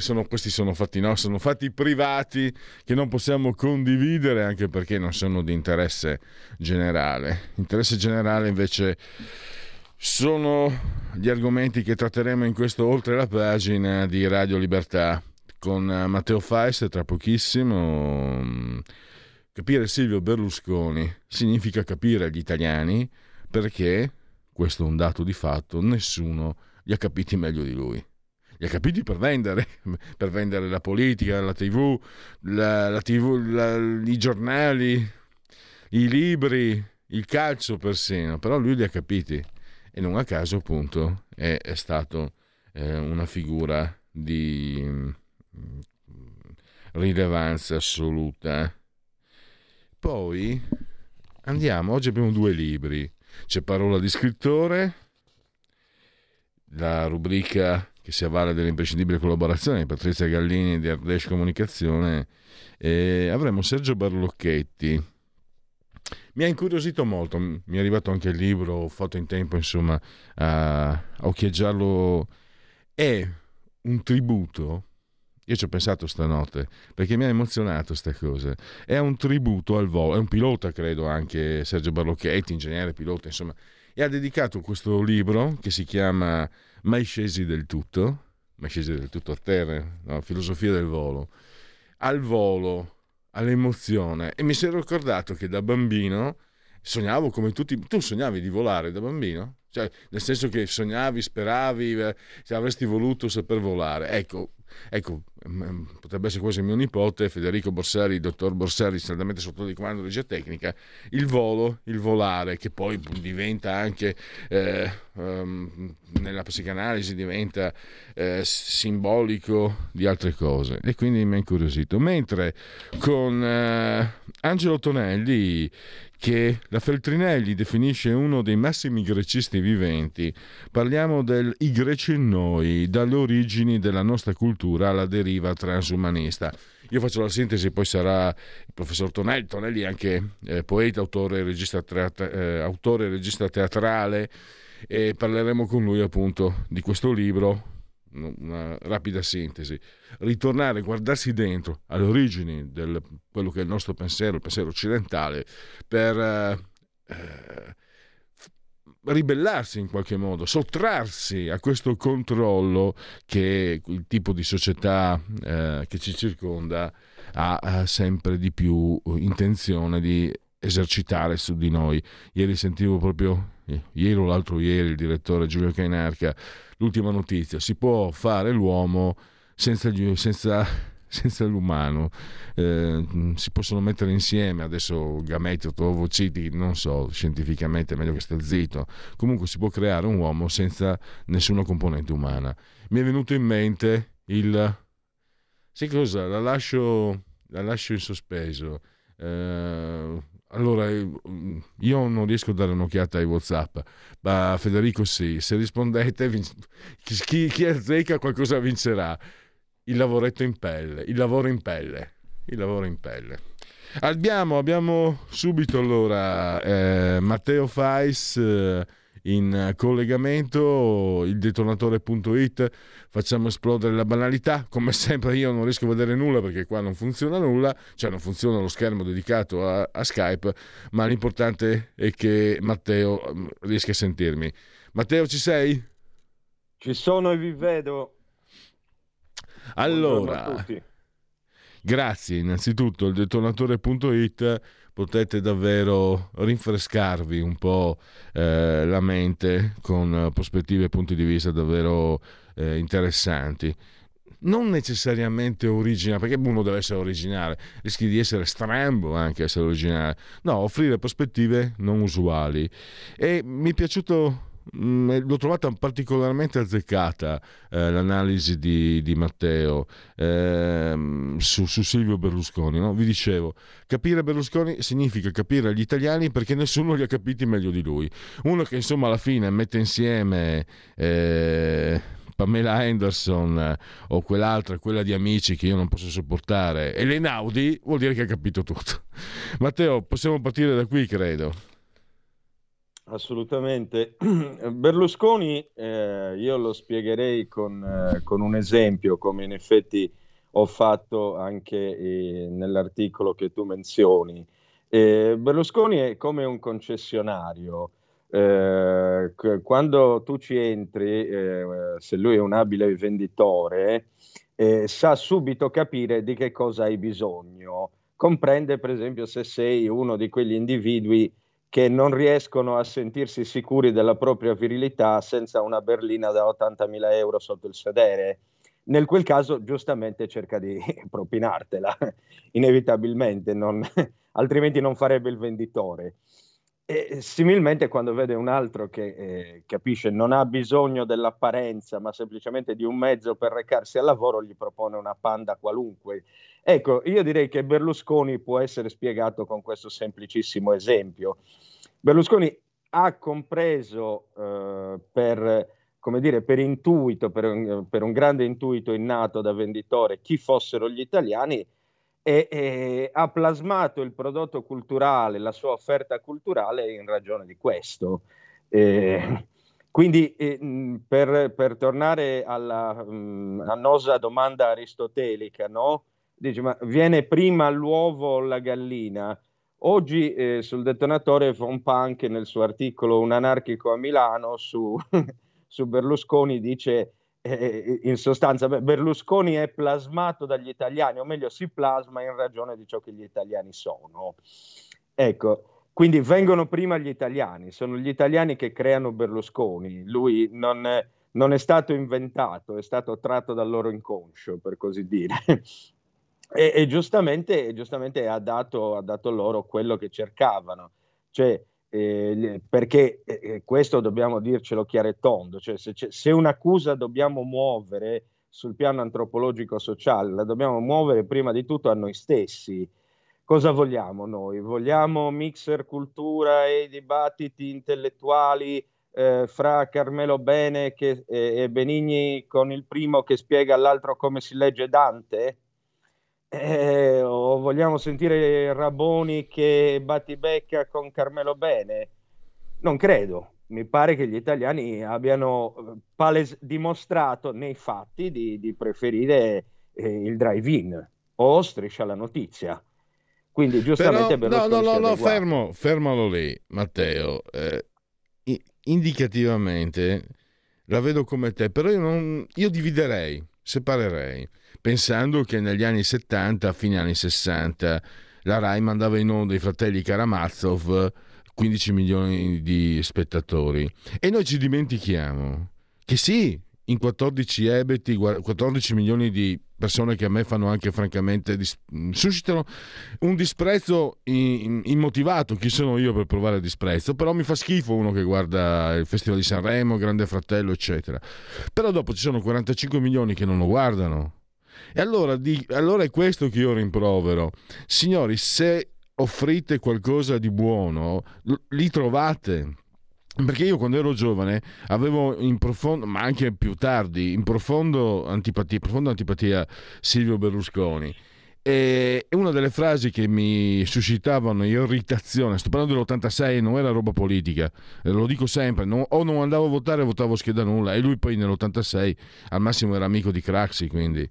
Sono, questi sono fatti no, sono fatti privati che non possiamo condividere anche perché non sono di interesse generale. Interesse generale invece sono gli argomenti che tratteremo in questo oltre la pagina di Radio Libertà con Matteo Fais tra pochissimo. Capire Silvio Berlusconi significa capire gli italiani perché, questo è un dato di fatto, nessuno li ha capiti meglio di lui li ha capiti per vendere, per vendere la politica, la tv, la, la TV la, i giornali, i libri, il calcio persino, però lui li ha capiti e non a caso appunto è, è stato eh, una figura di mh, mm, rilevanza assoluta. Poi andiamo, oggi abbiamo due libri, c'è Parola di scrittore, la rubrica che si avvale dell'imprescindibile collaborazione di Patrizia Gallini di Ardesh Comunicazione, e avremo Sergio Barlocchetti. Mi ha incuriosito molto, mi è arrivato anche il libro, ho fatto in tempo insomma a, occhieggiarlo. È un tributo io ci ho pensato stanotte perché mi ha emozionato queste cose. È un tributo al volo, è un pilota, credo anche Sergio Barlocchetti, ingegnere pilota, insomma, e ha dedicato questo libro che si chiama mai scesi del tutto, mai scesi del tutto a terra, no? filosofia del volo, al volo, all'emozione. E mi sono ricordato che da bambino sognavo come tutti, tu sognavi di volare da bambino? Cioè, nel senso che sognavi, speravi, eh, se avresti voluto saper volare. Ecco, ecco, potrebbe essere quasi mio nipote, Federico Borsari, dottor Borsari, saldamente sotto di comando di regia tecnica, il volo, il volare, che poi diventa anche, eh, um, nella psicanalisi, diventa eh, simbolico di altre cose. E quindi mi ha incuriosito. Mentre con eh, Angelo Tonelli che la Feltrinelli definisce uno dei massimi grecisti viventi. Parliamo del I greci in noi, dalle origini della nostra cultura alla deriva transumanista. Io faccio la sintesi, poi sarà il professor Tonelli, Tonelli è anche eh, poeta, autore, regista, teatra- eh, autore, regista teatrale e parleremo con lui appunto di questo libro una rapida sintesi, ritornare, guardarsi dentro alle origini di quello che è il nostro pensiero, il pensiero occidentale, per eh, eh, ribellarsi in qualche modo, sottrarsi a questo controllo che il tipo di società eh, che ci circonda ha, ha sempre di più intenzione di esercitare su di noi. Ieri sentivo proprio, ieri o l'altro ieri, il direttore Giulio Cainarca l'ultima notizia, si può fare l'uomo senza, senza, senza l'umano, eh, si possono mettere insieme, adesso gameti ovociti, non so, scientificamente è meglio che stia zitto, comunque si può creare un uomo senza nessuna componente umana. Mi è venuto in mente il... Sai cosa? La lascio, la lascio in sospeso. Eh, allora, eh, io non riesco a dare un'occhiata ai WhatsApp, ma Federico sì. Se rispondete, chi, chi azzecca qualcosa vincerà. Il lavoretto in pelle, il lavoro in pelle, il lavoro in pelle. Abbiamo, abbiamo subito allora eh, Matteo Fais. Eh, in collegamento, il detonatore.it, facciamo esplodere la banalità. Come sempre io non riesco a vedere nulla perché qua non funziona nulla, cioè non funziona lo schermo dedicato a, a Skype, ma l'importante è che Matteo mm, riesca a sentirmi. Matteo ci sei? Ci sono e vi vedo. Allora, grazie innanzitutto il detonatore.it potete davvero rinfrescarvi un po' eh, la mente con prospettive e punti di vista davvero eh, interessanti. non necessariamente originale, perché uno deve essere originale, rischi di essere strambo anche essere originale. No, offrire prospettive non usuali. E mi è piaciuto Mm, l'ho trovata particolarmente azzeccata eh, l'analisi di, di Matteo eh, su, su, Silvio Berlusconi. No? Vi dicevo, capire Berlusconi significa capire gli italiani perché nessuno li ha capiti meglio di lui. Uno che insomma alla fine mette insieme... Eh, Pamela Anderson eh, o quell'altra, quella di amici che io non posso sopportare, e l'Enaudi, vuol dire che ha capito tutto. Matteo, possiamo partire da qui, credo. Assolutamente. Berlusconi, eh, io lo spiegherei con, eh, con, un esempio, come in effetti ho fatto anche eh, nell'articolo che tu menzioni. Eh, Berlusconi è come un concessionario. Eh, quando tu ci entri, eh, se lui è un abile venditore, sa subito capire di che cosa hai bisogno. Comprende, per esempio, se sei uno di quegli individui che non riescono a sentirsi sicuri della propria virilità senza una berlina da 80.000 euro sotto il sedere. Nel quel caso giustamente cerca di propinartela, inevitabilmente, non, altrimenti non farebbe il venditore. E similmente quando vede un altro che eh, capisce non ha bisogno dell'apparenza, ma semplicemente di un mezzo per recarsi al lavoro, gli propone una panda qualunque. Ecco, io direi che Berlusconi può essere spiegato con questo semplicissimo esempio. Berlusconi ha compreso eh, per, dire, per intuito, per un, per un grande intuito innato da venditore, chi fossero gli italiani e, e, ha plasmato il prodotto culturale, la sua offerta culturale in ragione di questo. Eh, quindi eh, per, per, tornare alla mh, annosa domanda aristotelica, no? Dice, ma viene prima l'uovo o la gallina? Oggi eh, sul detonatore von Punk nel suo articolo Un anarchico a Milano su, su Berlusconi dice eh, in sostanza Berlusconi è plasmato dagli italiani, o meglio si plasma in ragione di ciò che gli italiani sono. Ecco, quindi vengono prima gli italiani, sono gli italiani che creano Berlusconi, lui non non è stato inventato, è stato tratto dal loro inconscio, per così dire. E, e giustamente, giustamente ha, dato, ha, dato, loro quello che cercavano. Cioè, eh, perché eh, questo dobbiamo dircelo chiaro e tondo, cioè se, se, un'accusa dobbiamo muovere sul piano antropologico-sociale, la dobbiamo muovere prima di tutto a noi stessi. Cosa vogliamo noi? Vogliamo mixer cultura e dibattiti intellettuali eh, fra Carmelo Bene che, e Benigni con il primo che spiega all'altro come si legge Dante? Eh, o vogliamo sentire Raboni che battibecca con Carmelo Bene? Non credo. Mi pare che gli italiani abbiano eh, pales- dimostrato nei fatti di, di preferire eh, il drive-in o striscia la notizia. Quindi giustamente Però, No, no, no, no fermo, fermalo lì, Matteo. Eh, indicativamente la vedo come te, però io, non, io dividerei, separerei pensando che negli anni 70, a fine anni 60, la Rai mandava in onda i fratelli Karamazov 15 milioni di spettatori. E noi ci dimentichiamo che sì, in 14 ebeti, 14 milioni di persone che a me fanno anche francamente dis- suscitano un disprezzo immotivato. Chi sono io per provare disprezzo? Però mi fa schifo uno che guarda il festival di Sanremo Grande Fratello eccetera. Però dopo ci sono 45 milioni che non lo guardano e allora, di, allora è questo che io rimprovero. Signori, se offrite qualcosa di buono, li trovate. Perché io quando ero giovane avevo in profondo, ma anche più tardi, in profondo antipatia, profonda antipatia Silvio Berlusconi. E una delle frasi che mi suscitavano irritazione, sto parlando dell'86, non era roba politica, lo dico sempre, no, o non andavo a votare votavo scheda nulla, e lui poi nell'86 al massimo era amico di Craxi, quindi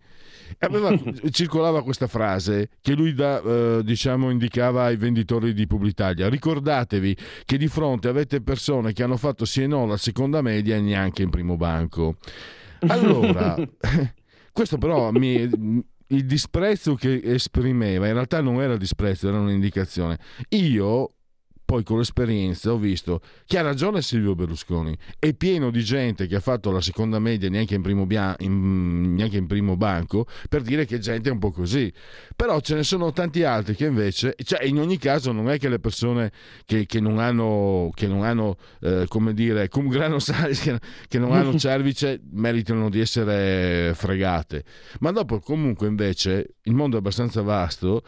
Aveva, circolava questa frase che lui da, eh, diciamo, indicava ai venditori di Publitalia. Ricordatevi che di fronte avete persone che hanno fatto sì e no la seconda media e neanche in primo banco. Allora, questo però mi, il disprezzo che esprimeva in realtà non era disprezzo, era un'indicazione. Io poi con l'esperienza ho visto che ha ragione Silvio Berlusconi, è pieno di gente che ha fatto la seconda media neanche in primo, bia- in, neanche in primo banco per dire che gente è un po' così, però ce ne sono tanti altri che invece, cioè in ogni caso non è che le persone che, che non hanno, che non hanno eh, come dire, cum grano salis, che, che non hanno cervice meritano di essere fregate, ma dopo comunque invece il mondo è abbastanza vasto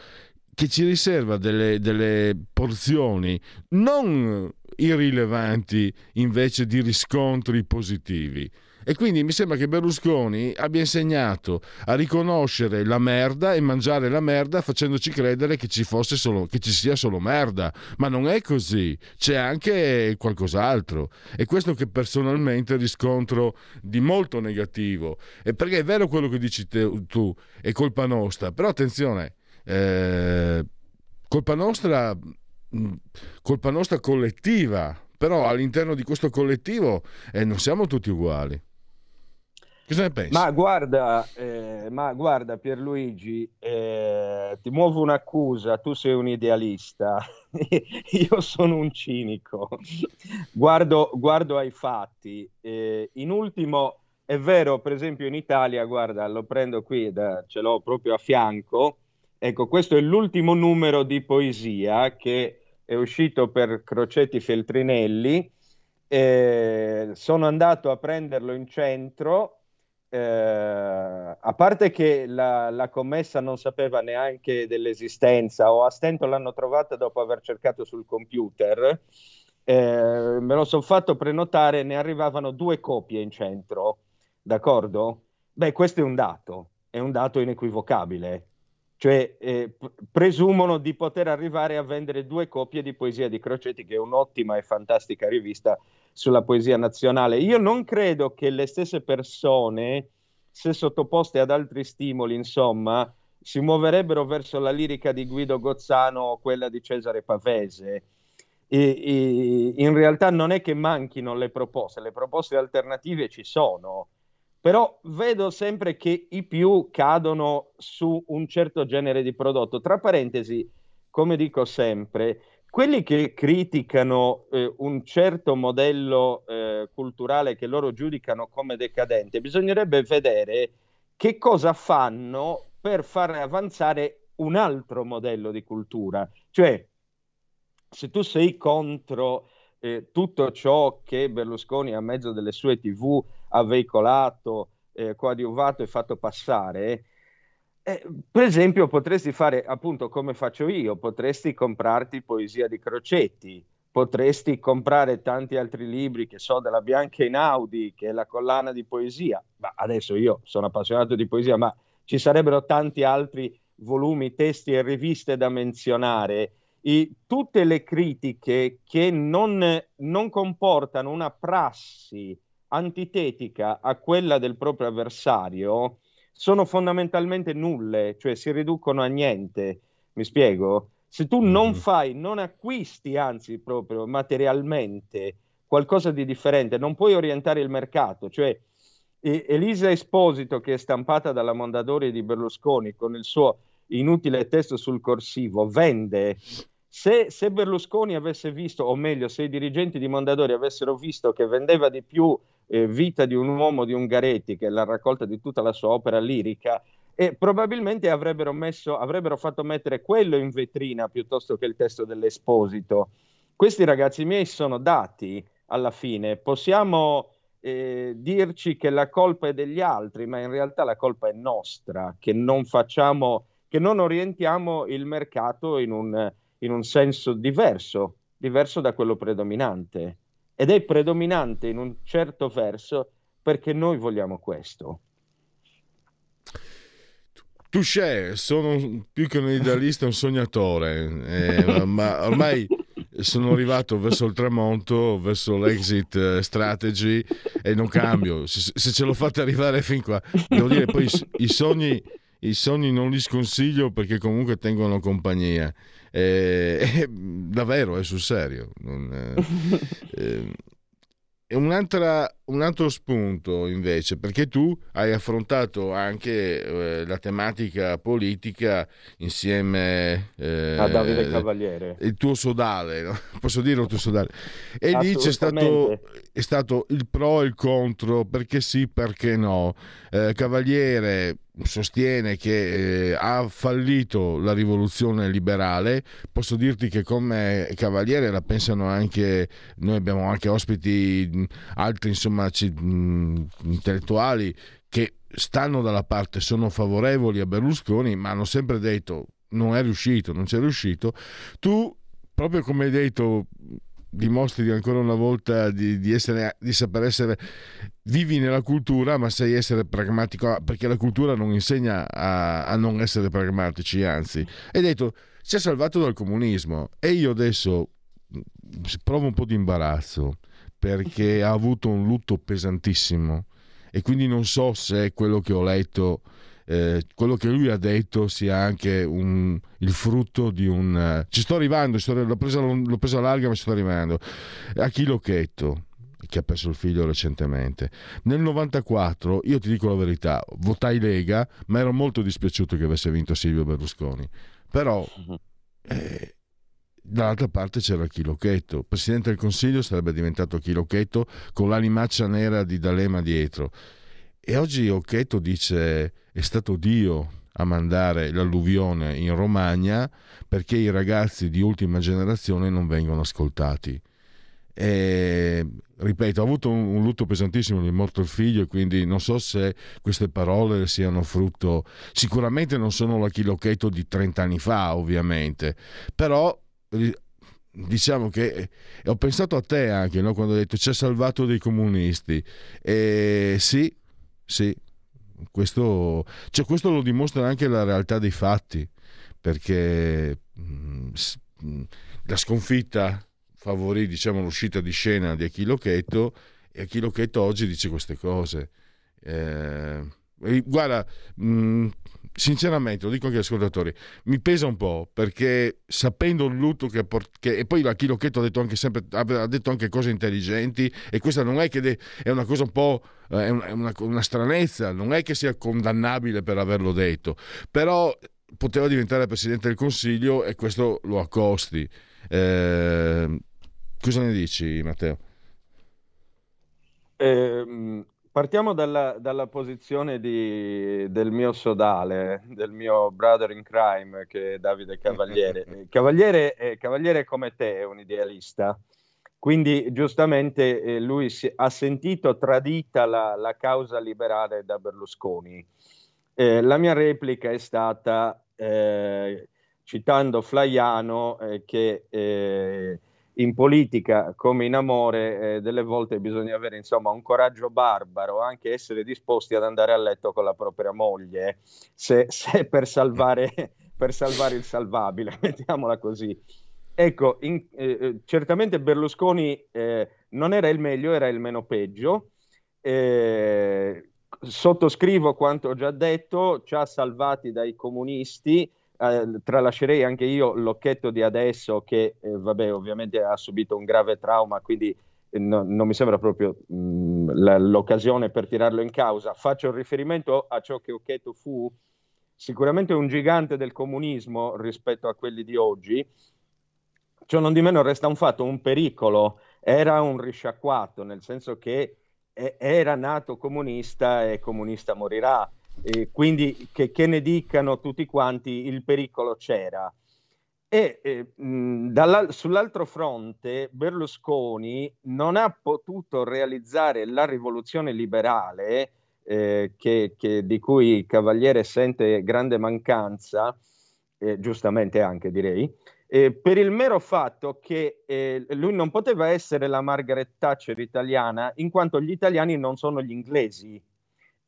che ci riserva delle, delle porzioni non irrilevanti invece di riscontri positivi. E quindi mi sembra che Berlusconi abbia insegnato a riconoscere la merda e mangiare la merda facendoci credere che ci, fosse solo, che ci sia solo merda. Ma non è così, c'è anche qualcos'altro. E questo che personalmente riscontro di molto negativo. E perché è vero quello che dici te, tu, è colpa nostra, però attenzione, eh, colpa nostra, mm, colpa nostra collettiva, però all'interno di questo collettivo eh, non siamo tutti uguali. Cosa ne pensi? Ma guarda, eh, ma guarda Pierluigi, eh, ti muovo un'accusa, tu sei un idealista, io sono un cinico, guardo, guardo ai fatti. Eh, in ultimo, è vero, per esempio in Italia, guarda, lo prendo qui, da, ce l'ho proprio a fianco, Ecco, questo è l'ultimo numero di poesia che è uscito per Crocetti Feltrinelli. Eh, sono andato a prenderlo in centro, eh, a parte che la, la, commessa non sapeva neanche dell'esistenza, o a stento l'hanno trovata dopo aver cercato sul computer. Eh, me lo sono fatto prenotare, ne arrivavano due copie in centro, d'accordo? Beh, questo è un dato, è un dato inequivocabile cioè eh, presumono di poter arrivare a vendere due copie di poesia di Crocetti, che è un'ottima e fantastica rivista sulla poesia nazionale. Io non credo che le stesse persone, se sottoposte ad altri stimoli, insomma, si muoverebbero verso la lirica di Guido Gozzano o quella di Cesare Pavese. E, e, in realtà non è che manchino le proposte, le proposte alternative ci sono però vedo sempre che i più cadono su un certo genere di prodotto. Tra parentesi, come dico sempre, quelli che criticano eh, un certo modello eh, culturale che loro giudicano come decadente, bisognerebbe vedere che cosa fanno per far avanzare un altro modello di cultura. Cioè, se tu sei contro eh, tutto ciò che Berlusconi a mezzo delle sue tv ha veicolato, eh, coadiuvato e fatto passare, eh, per esempio potresti fare appunto come faccio io, potresti comprarti poesia di Crocetti, potresti comprare tanti altri libri che so della Bianca Inaudi, che è la collana di poesia, ma adesso io sono appassionato di poesia, ma ci sarebbero tanti altri volumi, testi e riviste da menzionare i, tutte le critiche che non, non comportano una prassi antitetica a quella del proprio avversario sono fondamentalmente nulle, cioè si riducono a niente. Mi spiego? Se tu non mm-hmm. fai, non acquisti, anzi proprio materialmente qualcosa di differente, non puoi orientare il mercato, cioè Elisa Esposito che è stampata dalla Mondadori di Berlusconi con il suo inutile testo sul corsivo, vende. Se, se, Berlusconi avesse visto, o meglio, se i dirigenti di Mondadori avessero visto che vendeva di più eh, Vita di un uomo di Ungaretti, che è la raccolta di tutta la sua opera lirica, e probabilmente avrebbero, messo, avrebbero fatto mettere quello in vetrina piuttosto che il testo dell'Esposito. Questi ragazzi miei sono dati alla fine. Possiamo eh, dirci che la colpa è degli altri, ma in realtà la colpa è nostra, che non facciamo che non orientiamo il mercato in un, in un senso diverso, diverso da quello predominante. Ed è predominante in un certo verso perché noi vogliamo questo. Touché, sono più che un idealista, un sognatore, eh, ma ormai sono arrivato verso il tramonto, verso l'exit eh, strategy e non cambio. Se, se ce l'ho fatta arrivare fin qua, devo dire, poi i, i sogni i sogni non li sconsiglio perché comunque tengono compagnia. Eh, eh, davvero, è sul serio. Non, eh, eh un'altra, un altro spunto invece, perché tu hai affrontato anche eh, la tematica politica insieme eh, a Davide Cavaliere. Il tuo sodale, no? posso dire il tuo sodale. E lì c'è stato, è stato il pro e il contro, perché sì, perché no. Eh, Cavaliere sostiene che eh, ha fallito la rivoluzione liberale. Posso dirti che come Cavaliere la pensano anche, noi abbiamo anche ospiti altri insomma c- intellettuali che stanno dalla parte, sono favorevoli a Berlusconi, ma hanno sempre detto non è riuscito, non c'è riuscito. Tu, proprio come hai detto, dimostri ancora una volta di, di, essere, di saper essere vivi nella cultura ma sai essere pragmatico perché la cultura non insegna a, a non essere pragmatici anzi. Hai detto ci ha salvato dal comunismo e io adesso provo un po' di imbarazzo perché ha avuto un lutto pesantissimo e quindi non so se quello che ho letto eh, quello che lui ha detto sia anche un, il frutto di un... Uh, ci sto arrivando, sto, l'ho, presa, l'ho presa larga ma ci sto arrivando. A Chilocchetto, che ha perso il figlio recentemente. Nel 94, io ti dico la verità, votai Lega, ma ero molto dispiaciuto che avesse vinto Silvio Berlusconi. Però... Eh, dall'altra parte c'era Chilocchetto. Presidente del Consiglio sarebbe diventato Chilocchetto con l'animaccia nera di D'Alema dietro. E oggi Occhetto dice è stato Dio a mandare l'alluvione in Romagna perché i ragazzi di ultima generazione non vengono ascoltati. E, ripeto, ha avuto un, un lutto pesantissimo, gli è morto il figlio quindi non so se queste parole siano frutto, sicuramente non sono la Chilochetto di 30 anni fa, ovviamente, però diciamo che ho pensato a te anche no? quando hai detto ci ha salvato dei comunisti. E sì, sì, questo, cioè questo lo dimostra anche la realtà dei fatti, perché mh, mm, la sconfitta favorì diciamo, l'uscita di scena di Achille Chetto e Achille Chetto oggi dice queste cose. Eh, guarda, mh, mm, sinceramente, lo dico anche agli ascoltatori, mi pesa un po' perché sapendo il lutto che, che e poi Achille Chetto ha detto anche sempre, ha detto anche cose intelligenti e questa non è che de, è una cosa un po' Eh, è una, una stranezza, non è che sia condannabile per averlo detto, però poteva diventare Presidente del Consiglio e questo lo accosti. Eh, cosa ne dici Matteo? Eh, partiamo dalla, dalla posizione di, del mio sodale, del mio brother in crime che è Davide Cavaliere. Cavaliere, eh, Cavaliere come te è un idealista quindi giustamente eh, lui si, ha sentito tradita la, la, causa liberale da Berlusconi. Eh, la mia replica è stata, eh, citando Flaiano, eh, che eh, in politica come in amore eh, delle volte bisogna avere insomma, un coraggio barbaro, anche essere disposti ad andare a letto con la propria moglie, se, se per, salvare, per salvare il salvabile, mettiamola così. Ecco, in, eh, eh, certamente Berlusconi eh, non era il meglio, era il meno peggio. Eh, sottoscrivo quanto ho già detto, ci ha salvati dai comunisti. Eh, tralascerei anche io l'occhetto di adesso che, eh, vabbè, ovviamente ha subito un grave trauma, quindi no, non mi sembra proprio mh, mm, la, l'occasione per tirarlo in causa. Faccio riferimento a ciò che Occhetto fu sicuramente un gigante del comunismo rispetto a quelli di oggi Ciò non di meno resta un fatto, un pericolo, era un risciacquato, nel senso che era nato comunista e comunista morirà. E quindi che, che, ne dicano tutti quanti, il pericolo c'era. E eh, mh, sull'altro fronte Berlusconi non ha potuto realizzare la rivoluzione liberale eh, che, che, di cui Cavaliere sente grande mancanza, eh, giustamente anche direi, eh, per il mero fatto che eh, lui non poteva essere la Margaret Thatcher italiana, in quanto gli italiani non sono gli inglesi.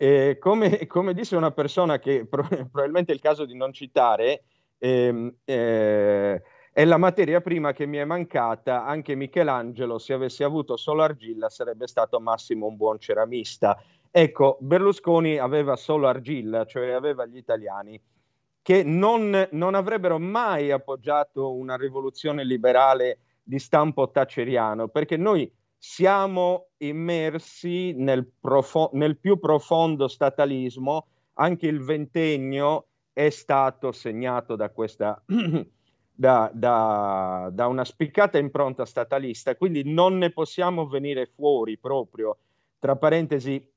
Eh, come, come, disse una persona che pro- probabilmente è il caso di non citare, ehm, eh, è la materia prima che mi è mancata, anche Michelangelo, se avesse avuto solo argilla, sarebbe stato massimo un buon ceramista. Ecco, Berlusconi aveva solo argilla, cioè aveva gli italiani che non, non avrebbero mai appoggiato una rivoluzione liberale di stampo thatcheriano, perché noi siamo immersi nel, profo- nel più profondo statalismo, anche il ventennio è stato segnato da questa da, da, da, una spiccata impronta statalista, quindi non ne possiamo venire fuori proprio. Tra parentesi,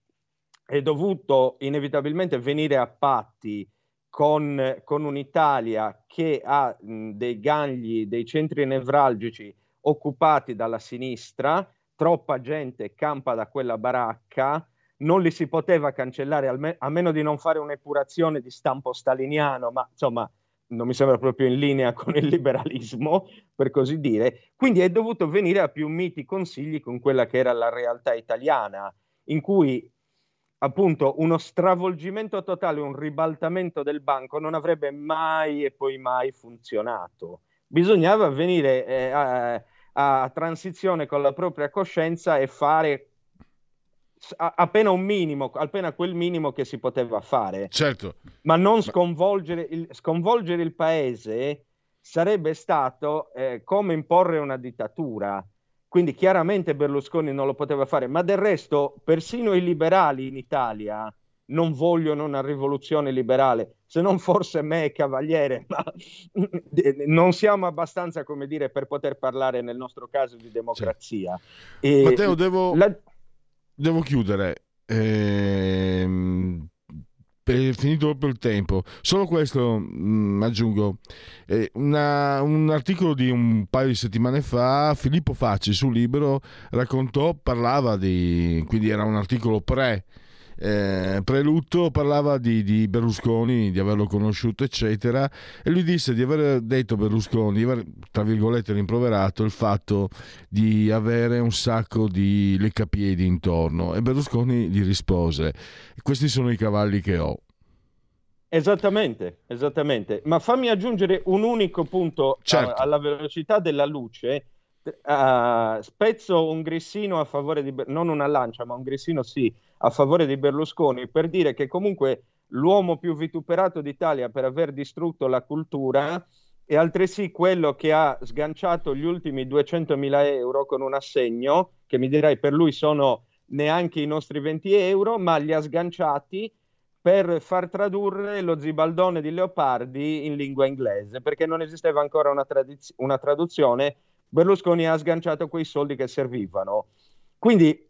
è dovuto inevitabilmente venire a patti con, con un'Italia che ha mh, dei gangli, dei centri nevralgici occupati dalla sinistra, troppa gente campa da quella baracca, non li si poteva cancellare a meno di non fare un'epurazione di stampo staliniano, ma insomma non mi sembra proprio in linea con il liberalismo, per così dire. Quindi è dovuto venire a più miti consigli con quella che era la realtà italiana, in cui appunto uno stravolgimento totale, un ribaltamento del banco non avrebbe mai e poi mai funzionato. Bisognava venire eh, a, a transizione con la propria coscienza e fare appena un minimo, appena quel minimo che si poteva fare. Certo. Ma non sconvolgere il, sconvolgere il paese sarebbe stato eh, come imporre una dittatura. Quindi chiaramente Berlusconi non lo poteva fare, ma del resto persino i liberali in Italia non vogliono una rivoluzione liberale, se non forse me Cavaliere, ma non siamo abbastanza, come dire, per poter parlare nel nostro caso di democrazia. Sì. E Matteo, devo... La devo chiudere. Ehm, per, finito proprio il tempo. Solo questo mh, mm, aggiungo. Eh, una, un articolo di un paio di settimane fa, Filippo Facci su Libero raccontò, parlava di, quindi era un articolo pre eh, prelutto parlava di, di, Berlusconi, di averlo conosciuto, eccetera, e lui disse di aver detto Berlusconi, di aver, tra virgolette, rimproverato il fatto di avere un sacco di leccapiedi intorno. E Berlusconi gli rispose: Questi sono i cavalli che ho. Esattamente, esattamente. Ma fammi aggiungere un unico punto certo. a, alla velocità della luce. Uh, spezzo un grissino a favore di non una lancia, ma un grissino sì, a favore di Berlusconi per dire che comunque l'uomo più vituperato d'Italia per aver distrutto la cultura è altresì quello che ha sganciato gli ultimi 200.000 euro con un assegno, che mi direi per lui sono neanche i nostri 20 euro, ma li ha sganciati per far tradurre lo zibaldone di Leopardi in lingua inglese, perché non esisteva ancora una, tradiz- una traduzione. Berlusconi ha sganciato quei soldi che servivano. Quindi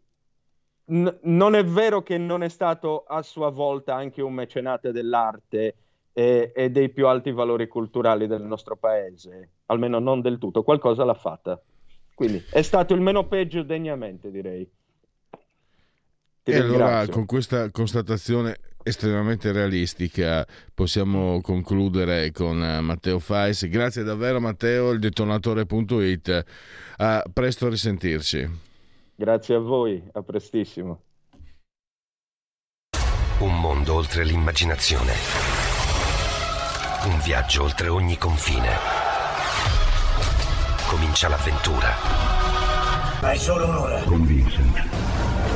N- non è vero che non è stato a sua volta anche un mecenate dell'arte e, e, dei più alti valori culturali del nostro paese, almeno non del tutto, qualcosa l'ha fatta. Quindi è stato il meno peggio degnamente, direi. Ti e ringrazio. allora con questa constatazione estremamente realistica possiamo concludere con eh, Matteo Fais. Grazie davvero Matteo, il detonatore.it. A presto a risentirci. Grazie a voi, a prestissimo. Un mondo oltre l'immaginazione. Un viaggio oltre ogni confine. Comincia l'avventura. Hai solo un'ora. Con Vincent.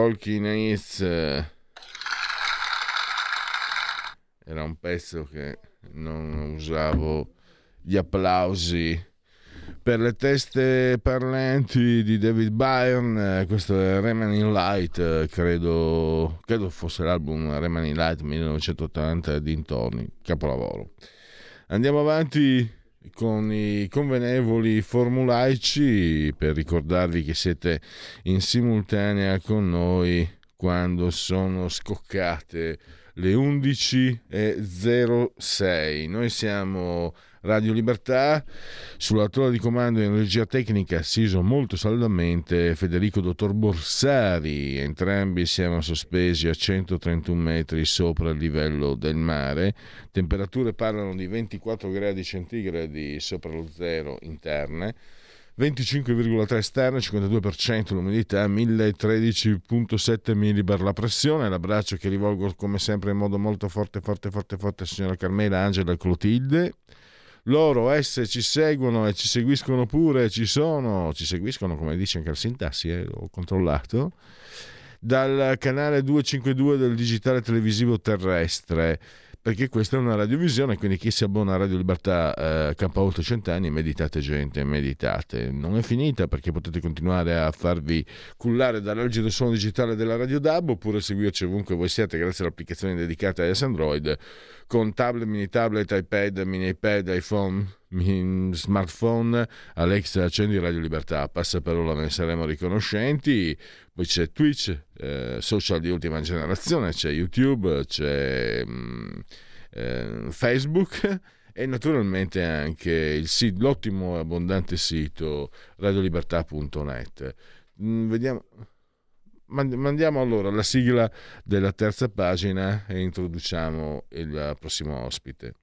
I Talking Heads eh, era un pezzo che non usavo gli applausi per le teste parlanti di David Byrne, questo è Remaining Light, credo, credo fosse l'album Remaining Light 1980 dintorni, capolavoro. Andiamo avanti con i convenevoli formulaici per ricordarvi che siete in simultanea con noi quando sono scoccate le 11.06. Noi siamo Radio Libertà, sulla torre di comando in regia tecnica assiso molto saldamente Federico Dottor Borsari, entrambi siamo sospesi a 131 metri sopra il livello del mare, temperature parlano di 24 gradi centigradi sopra lo zero interne, 25,3 esterne, 52% l'umidità, 1013,7 millibar la pressione. L'abbraccio che rivolgo come sempre in modo molto forte, forte, forte, forte a signora Carmela, Angela e Clotilde. Loro, esse ci seguono e ci seguiscono pure, ci sono, ci seguiscono come dice anche il sintassi, eh, ho controllato, dal canale 252 del digitale televisivo terrestre perché questa è una radiovisione, quindi chi si abbona a Radio Libertà eh, K8 Cent'anni, meditate gente, meditate. Non è finita perché potete continuare a farvi cullare dall'algido suono digitale della Radio DAB oppure seguirci ovunque voi siate grazie all'applicazione dedicata a Android con tablet, mini tablet, iPad, mini iPad, iPhone, mini smartphone. Alexa, accendi Radio Libertà, passa parola, ve ne saremo riconoscenti. Poi c'è Twitch, eh, social di ultima generazione, c'è YouTube, c'è mm, eh, Facebook e naturalmente anche sito, l'ottimo e abbondante sito radiolibertà.net. Mm, vediamo. Mandiamo allora la sigla della terza pagina e introduciamo il prossimo ospite.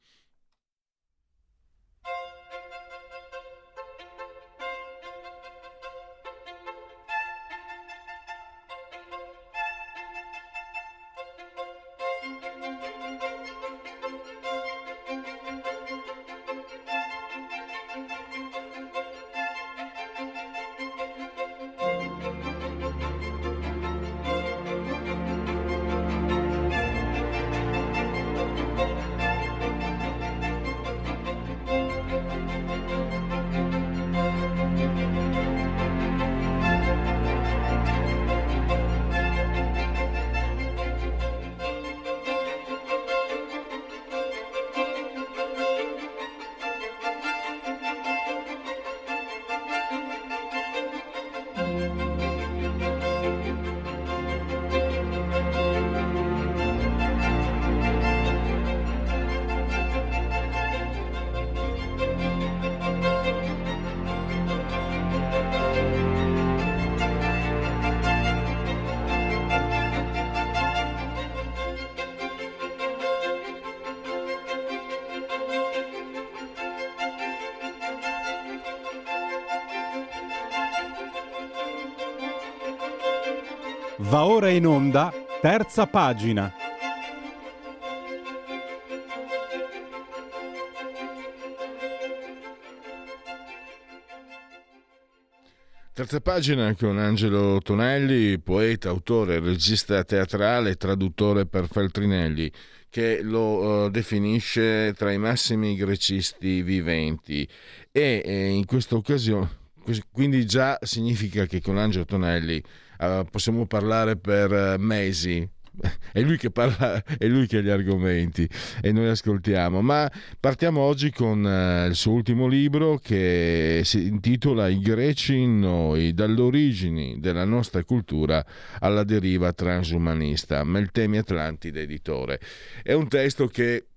Terza pagina. Terza pagina con Angelo Tonelli, poeta, autore, regista teatrale traduttore per Feltrinelli, che lo uh, definisce tra i massimi grecisti viventi. E eh, in questa occasione, quindi già significa che con Angelo Tonelli uh, possiamo parlare per uh, mesi. È lui che parla, è lui che ha gli argomenti e noi ascoltiamo. Ma partiamo oggi con uh, il suo ultimo libro che si intitola I greci in noi, dalle origini della nostra cultura alla deriva transumanista. Meltemi Atlantide editore. È un testo che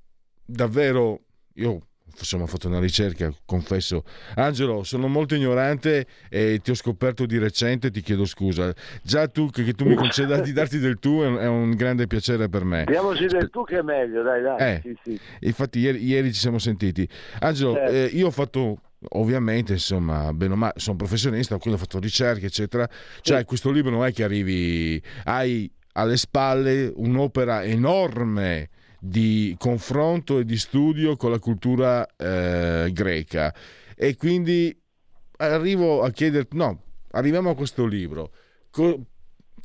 davvero io insomma, ho fatto una ricerca, confesso. Angelo, sono molto ignorante e ti ho scoperto di recente, ti chiedo scusa. Già tu, che, che tu mi conceda di darti del tu è un, grande piacere per me. Diamoci del tu che è meglio, dai, dai. Eh, sì, sì. Infatti ieri, ieri, ci siamo sentiti. Angelo, certo. eh, io ho fatto ovviamente insomma bene o male sono professionista quindi ho fatto ricerche eccetera cioè sì. questo libro non è che arrivi hai alle spalle un'opera enorme di confronto e di studio con la cultura eh, greca. E quindi arrivo a chiederti, no, arriviamo a questo libro. Co-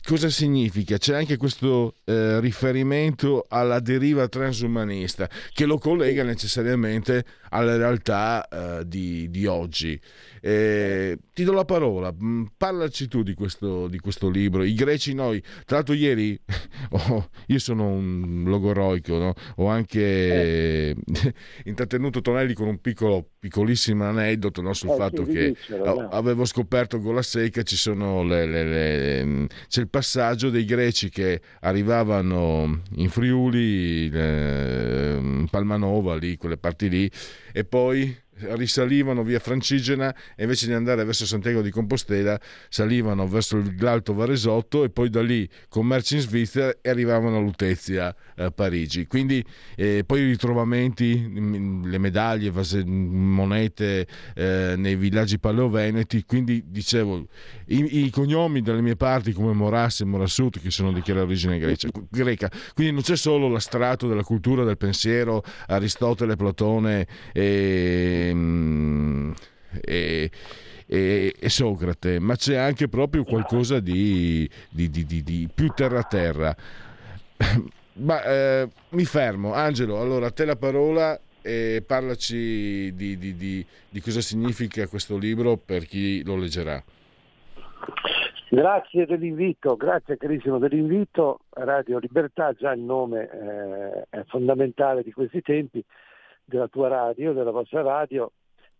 cosa significa? C'è anche questo eh, riferimento alla deriva transumanista che lo collega necessariamente alla realtà eh, di, di, oggi. Eh, ti do la parola, mm, parlaci tu di questo, di questo, libro. I greci noi, tra l'altro ieri, oh, io sono un logoroico, no? ho anche eh. intrattenuto Tonelli con un piccolo, piccolissimo aneddoto no? sul eh, fatto che dicelo, avevo scoperto con la secca ci sono le, le, le, mm, c'è il passaggio dei greci che arrivavano in Friuli, mm, Palmanova, lì, quelle parti lì, e poi risalivano via Francigena e invece di andare verso Santiago di Compostela salivano verso l'Alto Varesotto e poi da lì commerci in Svizzera e arrivavano a Lutezia a Parigi. Quindi eh, poi i ritrovamenti, mm, le medaglie, vase, monete eh, nei villaggi paleoveneti, quindi dicevo i, i, cognomi dalle mie parti come Morasse e Morassut che sono di chiara origine grecia, greca, quindi non c'è solo l'astrato della cultura, del pensiero, Aristotele, Platone e Ehm, e, e, e, Socrate, ma c'è anche proprio qualcosa di, di, di, di più terra-terra. Ma eh, mi fermo, Angelo. Allora, a te la parola e parlaci di, di, di, di, cosa significa questo libro per chi lo leggerà. Grazie dell'invito, grazie carissimo dell'invito. Radio Libertà, già il nome eh, è fondamentale di questi tempi della tua radio, della vostra radio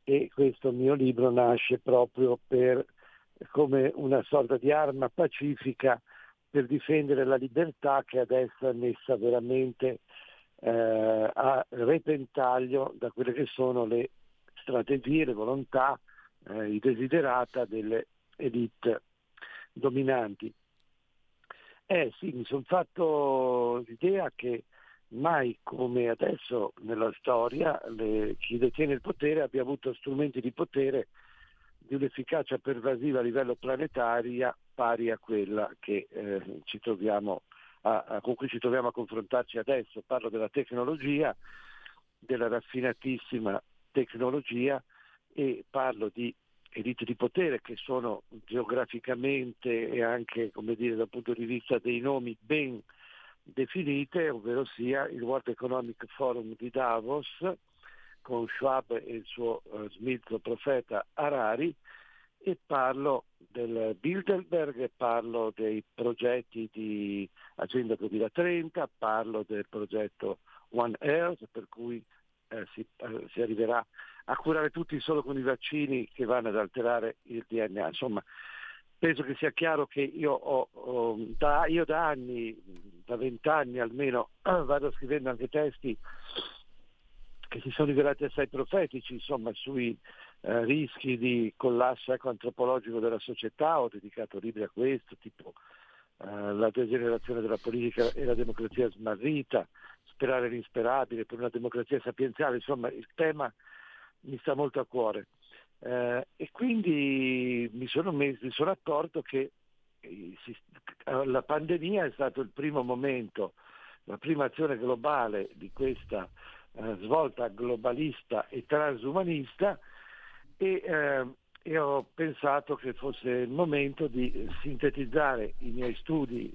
e questo mio libro nasce proprio per, come una sorta di arma pacifica per difendere la libertà che adesso è messa veramente eh, a repentaglio da quelle che sono le strategie, le volontà, eh, i desiderata delle elite dominanti. Eh sì, mi sono fatto l'idea che mai come adesso nella storia le, chi detiene il potere abbia avuto strumenti di potere di un'efficacia pervasiva a livello planetario pari a quella che, eh, a, a, con cui ci troviamo a confrontarci adesso. Parlo della tecnologia, della raffinatissima tecnologia e parlo di elite di potere che sono geograficamente e anche dire, dal punto di vista dei nomi ben definite, ovvero sia il World Economic Forum di Davos con Schwab e il suo uh, smilzo profeta Harari e parlo del Bilderberg, parlo dei progetti di Agenda 2030, parlo del progetto One Earth per cui eh, si, eh, si, arriverà a curare tutti solo con i vaccini che vanno ad alterare il DNA. Insomma, penso che sia chiaro che io, ho, ho, da, io da anni, da vent'anni almeno, vado scrivendo anche testi che si sono rivelati assai profetici, insomma, sui eh, rischi di collasso ecco, antropologico della società, ho dedicato libri a questo, tipo eh, La degenerazione della politica e la democrazia smarrita, Sperare l'insperabile per una democrazia sapienziale, insomma, il tema mi sta molto a cuore. Eh, e quindi mi sono, mi sono accorto che eh, la pandemia è stato il primo momento, la prima azione globale di questa eh, svolta globalista e transumanista e, eh, e, ho pensato che fosse il momento di sintetizzare i miei studi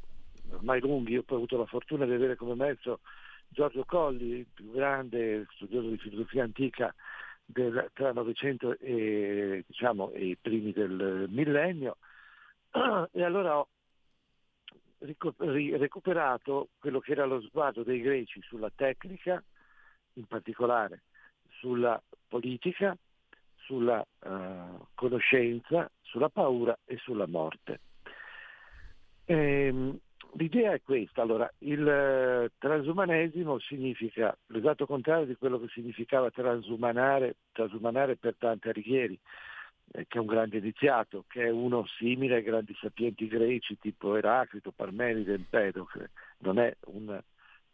ormai lunghi, io ho avuto la fortuna di avere come mezzo Giorgio Colli, il più grande studioso di filosofia antica del, tra 900 e, diciamo, i primi del millennio e allora ho recuperato quello che era lo sguardo dei greci sulla tecnica, in particolare sulla politica, sulla uh, conoscenza, sulla paura e sulla morte. E, ehm, L'idea è questa, allora, il eh, transumanesimo significa l'esatto contrario di quello che significava transumanare, transumanare per Dante Alighieri, eh, che è un grande iniziato, che è uno simile ai grandi sapienti greci tipo Eraclito, Parmenide, Empedocle, non è un,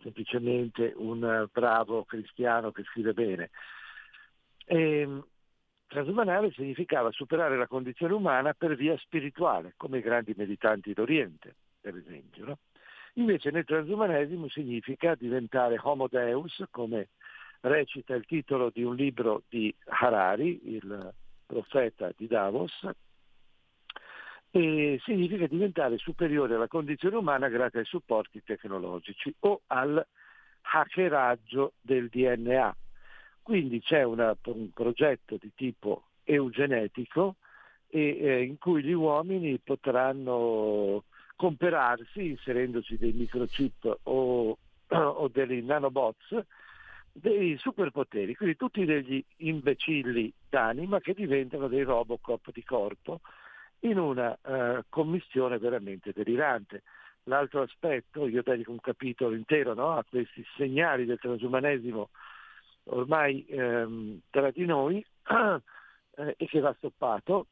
semplicemente un bravo cristiano che scrive bene. E, ehm, transumanare significava superare la condizione umana per via spirituale, come i grandi meditanti d'Oriente per esempio. No? Invece nel transumanesimo significa diventare homo deus, come recita il titolo di un libro di Harari, il profeta di Davos, e significa diventare superiore alla condizione umana grazie ai supporti tecnologici o al hackeraggio del DNA. Quindi c'è una, un progetto di tipo eugenetico e, eh, in cui gli uomini potranno comperarsi inserendoci dei microchip o, o dei nanobots dei superpoteri, quindi tutti degli imbecilli d'anima che diventano dei robocop di corpo in una uh, commissione veramente delirante. L'altro aspetto, io dedico un capitolo intero no, a questi segnali del transumanesimo ormai ehm, tra di noi eh, e che va stoppato,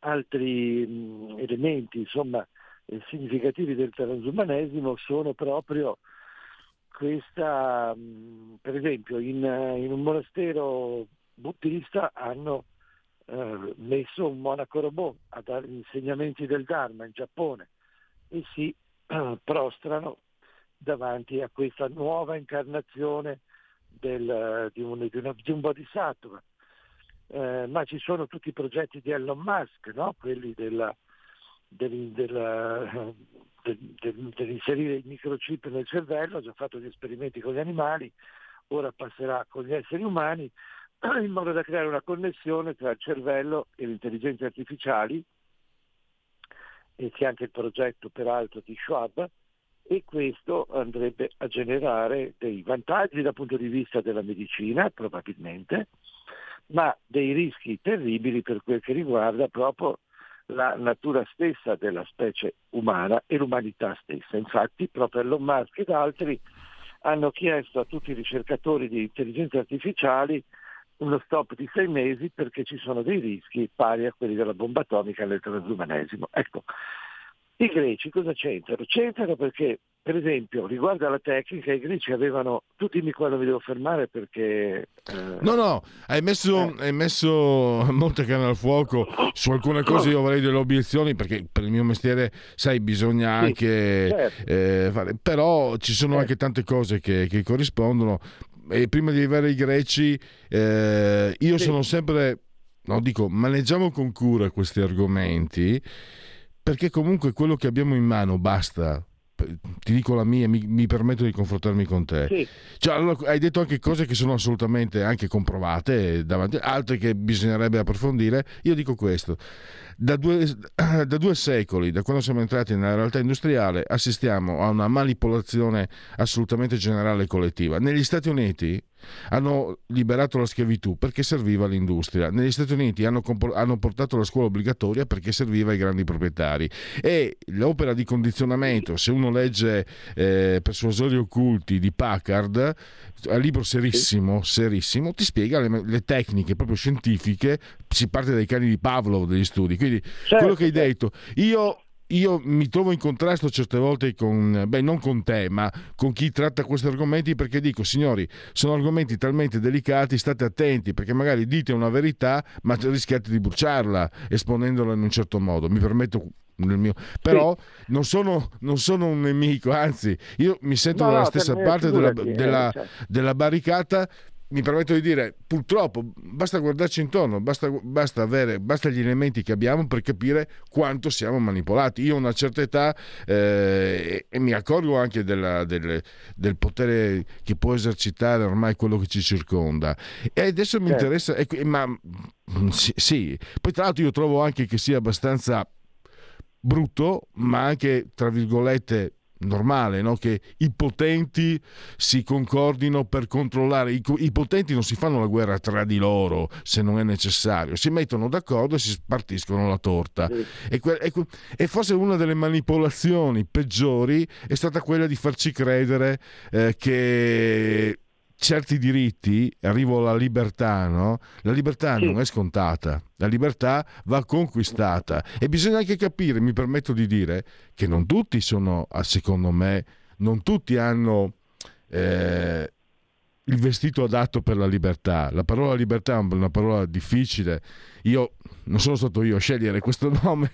altri mh, elementi insomma, eh, significativi del transumanesimo sono proprio questa, mh, per esempio in, in, un monastero buddista hanno eh, messo un monaco robot a dare insegnamenti del Dharma in Giappone e si eh, prostrano davanti a questa nuova incarnazione del, di, un, di, una, di un bodhisattva eh, ma ci sono tutti i progetti di Elon Musk, no? quelli della, del, della, del, del, dell'inserire i microchip nel cervello, ha già fatto gli esperimenti con gli animali, ora passerà con gli esseri umani, in modo da creare una connessione tra il cervello e le intelligenze artificiali, e c'è anche il progetto peraltro di Schwab, e questo andrebbe a generare dei vantaggi dal punto di vista della medicina, probabilmente, ma dei rischi terribili per quel che riguarda proprio la natura stessa della specie umana e l'umanità stessa. Infatti proprio Elon Musk ed altri hanno chiesto a tutti i ricercatori di intelligenza artificiali uno stop di sei mesi perché ci sono dei rischi pari a quelli della bomba atomica nel transumanesimo. Ecco, i greci cosa c'entrano? C'entrano perché, per esempio, riguardo alla tecnica, i greci avevano... Tu dimmi quando mi devo fermare perché... Eh... No, no, hai messo, eh. hai messo molte canne al fuoco. Su alcune cose io avrei delle obiezioni perché per il mio mestiere, sai, bisogna sì, anche certo. eh, fare... Però ci sono certo. anche tante cose che, che corrispondono. E prima di arrivare ai greci, eh, io sì. sono sempre... No, dico, maneggiamo con cura questi argomenti perché comunque quello che abbiamo in mano basta. Ti dico la mia, mi, mi permetto di confrontarmi con te. Sì. Cioè, allora, hai detto anche cose che sono assolutamente anche comprovate, davanti, altre che bisognerebbe approfondire. Io dico questo: da due, da due, secoli, da quando siamo entrati nella realtà industriale, assistiamo a una manipolazione assolutamente generale e collettiva. Negli Stati Uniti hanno liberato la schiavitù perché serviva all'industria. Negli Stati Uniti hanno, compor- hanno, portato la scuola obbligatoria perché serviva ai grandi proprietari. E l'opera di condizionamento, se uno legge eh, Persuasori occulti di Packard, è un libro serissimo, serissimo, ti spiega le, le, tecniche proprio scientifiche, si parte dai cani di Pavlov degli studi. Quindi certo, quello che hai certo. detto, io io mi trovo in contrasto certe volte con, beh, non con te, ma con chi tratta questi argomenti perché dico, signori, sono argomenti talmente delicati, state attenti perché magari dite una verità, ma rischiate di bruciarla esponendola in un certo modo. Mi permetto nel mio... però sì. non, sono, non, sono, un nemico, anzi io mi sento no, dalla no, stessa parte della, della, eh, della, barricata mi permetto di dire, purtroppo basta guardarci intorno, basta, basta, avere, basta gli elementi che abbiamo per capire quanto siamo manipolati. Io ho una certa età eh, e mi accorgo anche della, del, del, potere che può esercitare ormai quello che ci circonda. E adesso mi certo. interessa, ecco, ma sì, sì, poi tra l'altro io trovo anche che sia abbastanza brutto, ma anche, tra virgolette, normale no? che i potenti si concordino per controllare. I, I, potenti non si fanno la guerra tra di loro se non è necessario, si mettono d'accordo e si spartiscono la torta. Sì. E, e, e, forse una delle manipolazioni peggiori è stata quella di farci credere eh, che certi diritti, arrivo alla libertà, no? La libertà sì. non è scontata, la libertà va conquistata e bisogna anche capire, mi permetto di dire, che non tutti sono, secondo me, non tutti hanno eh, il vestito adatto per la libertà. La parola libertà è una parola difficile. Io non sono stato io a scegliere questo nome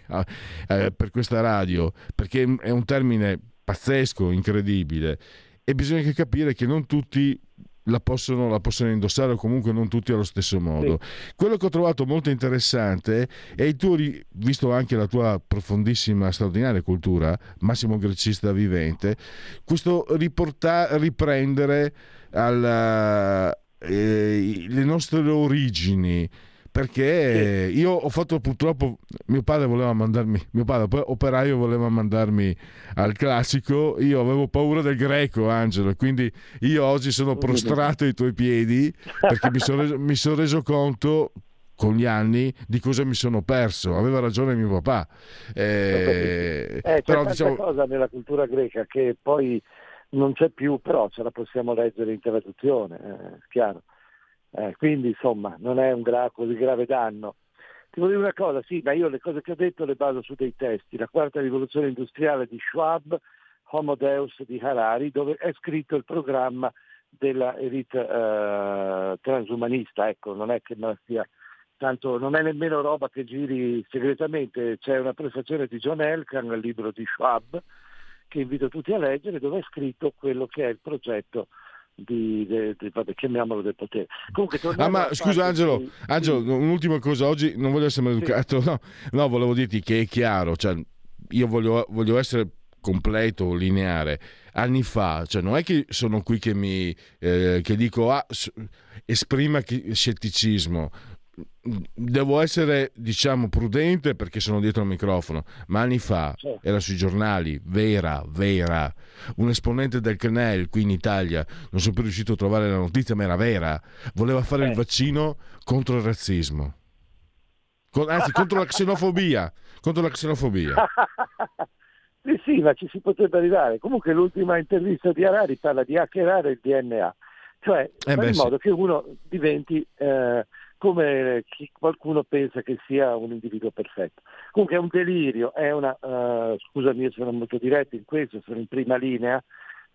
eh, per questa radio, perché è un termine pazzesco, incredibile. E bisogna anche capire che non tutti la possono, la possono, indossare o comunque non tutti allo stesso modo. Sì. Quello che ho trovato molto interessante è il tuo, visto anche la tua profondissima, straordinaria cultura, massimo grecista vivente, questo riporta, riprendere alla, eh, le nostre origini perché io ho fatto purtroppo mio padre voleva mandarmi mio padre operaio voleva mandarmi al classico io avevo paura del greco Angelo quindi io oggi sono prostrato ai tuoi piedi perché mi sono reso, mi sono reso conto con gli anni di cosa mi sono perso. Aveva ragione mio papà. Eh, eh, però, c'è diciamo... cosa nella cultura greca che poi non c'è più, però ce la possiamo leggere in traduzione, eh, chiaro. Eh, quindi insomma non è un gra- così grave danno. Ti voglio dire una cosa, sì, ma io le cose che ho detto le baso su dei testi. La quarta rivoluzione industriale di Schwab, Homo Deus di Harari, dove è scritto il programma della elite eh, transumanista. Ecco, non è che non sia tanto, non è nemmeno roba che giri segretamente. C'è una prestazione di John Elkan nel libro di Schwab, che invito tutti a leggere, dove è scritto quello che è il progetto di, di, di vabbè, chiamiamolo del potere. Comunque, ah, ma scusa Angelo, di... Angelo, un'ultima cosa, oggi non voglio essere maleducato, sì. no, no, volevo dirti che è chiaro, cioè, io voglio, voglio essere completo, lineare. Anni fa, cioè non è che sono qui che mi eh, che dico ah, esprima scetticismo, devo essere diciamo prudente perché sono dietro al microfono ma anni fa certo. era sui giornali vera vera un esponente del CNEL qui in Italia non sono più riuscito a trovare la notizia ma era vera voleva fare eh. il vaccino contro il razzismo Con, anzi contro la xenofobia contro la xenofobia sì sì ma ci si potrebbe arrivare comunque l'ultima intervista di Arari parla di hackerare il DNA cioè eh beh, in modo sì. che uno diventi eh, come qualcuno pensa che sia un individuo perfetto. Comunque è un delirio, è una, uh, scusami io sono molto diretto in questo, sono in prima linea,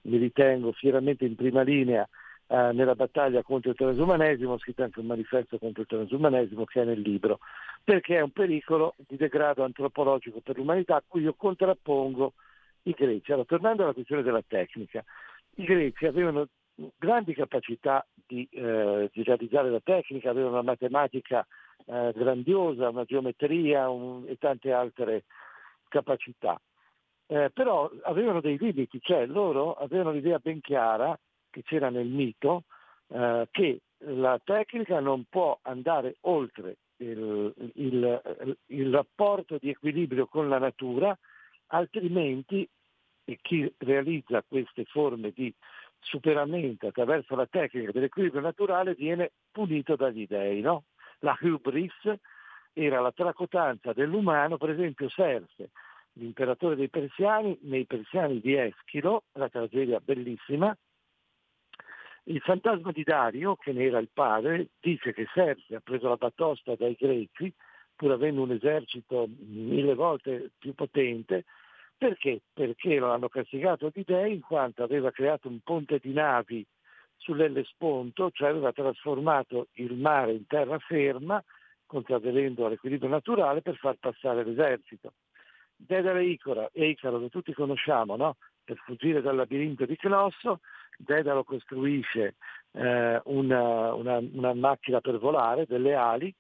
mi ritengo fieramente in prima linea uh, nella battaglia contro il transumanesimo, ho scritto anche un manifesto contro il transumanesimo che è nel libro, perché è un pericolo di degrado antropologico per l'umanità a cui io contrappongo i greci. Allora, tornando alla questione della tecnica, i greci avevano grandi capacità di, eh, di, realizzare la tecnica, aveva una matematica eh, grandiosa, una geometria un, e tante altre capacità. Eh, però avevano dei limiti, cioè loro avevano l'idea ben chiara che c'era nel mito eh, che la tecnica non può andare oltre il, il, il rapporto di equilibrio con la natura, altrimenti chi realizza queste forme di superamento attraverso la tecnica dell'equilibrio naturale viene punito dagli dei. No? La hubris era la tracotanza dell'umano, per esempio Serse, l'imperatore dei persiani, nei persiani di Eschilo, la tragedia bellissima, il fantasma di Dario, che ne era il padre, dice che Serse ha preso la batosta dai greci, pur avendo un esercito mille volte più potente, perché? Perché lo hanno castigato di dei in quanto aveva creato un ponte di navi sull'Ellesponto, cioè aveva trasformato il mare in terraferma, contravvenendo all'equilibrio naturale per far passare l'esercito. Dedalo e Icaro, Icaro che tutti conosciamo, no? per fuggire dal labirinto di Colosso, Dedalo costruisce eh, una, una, una macchina per volare, delle ali,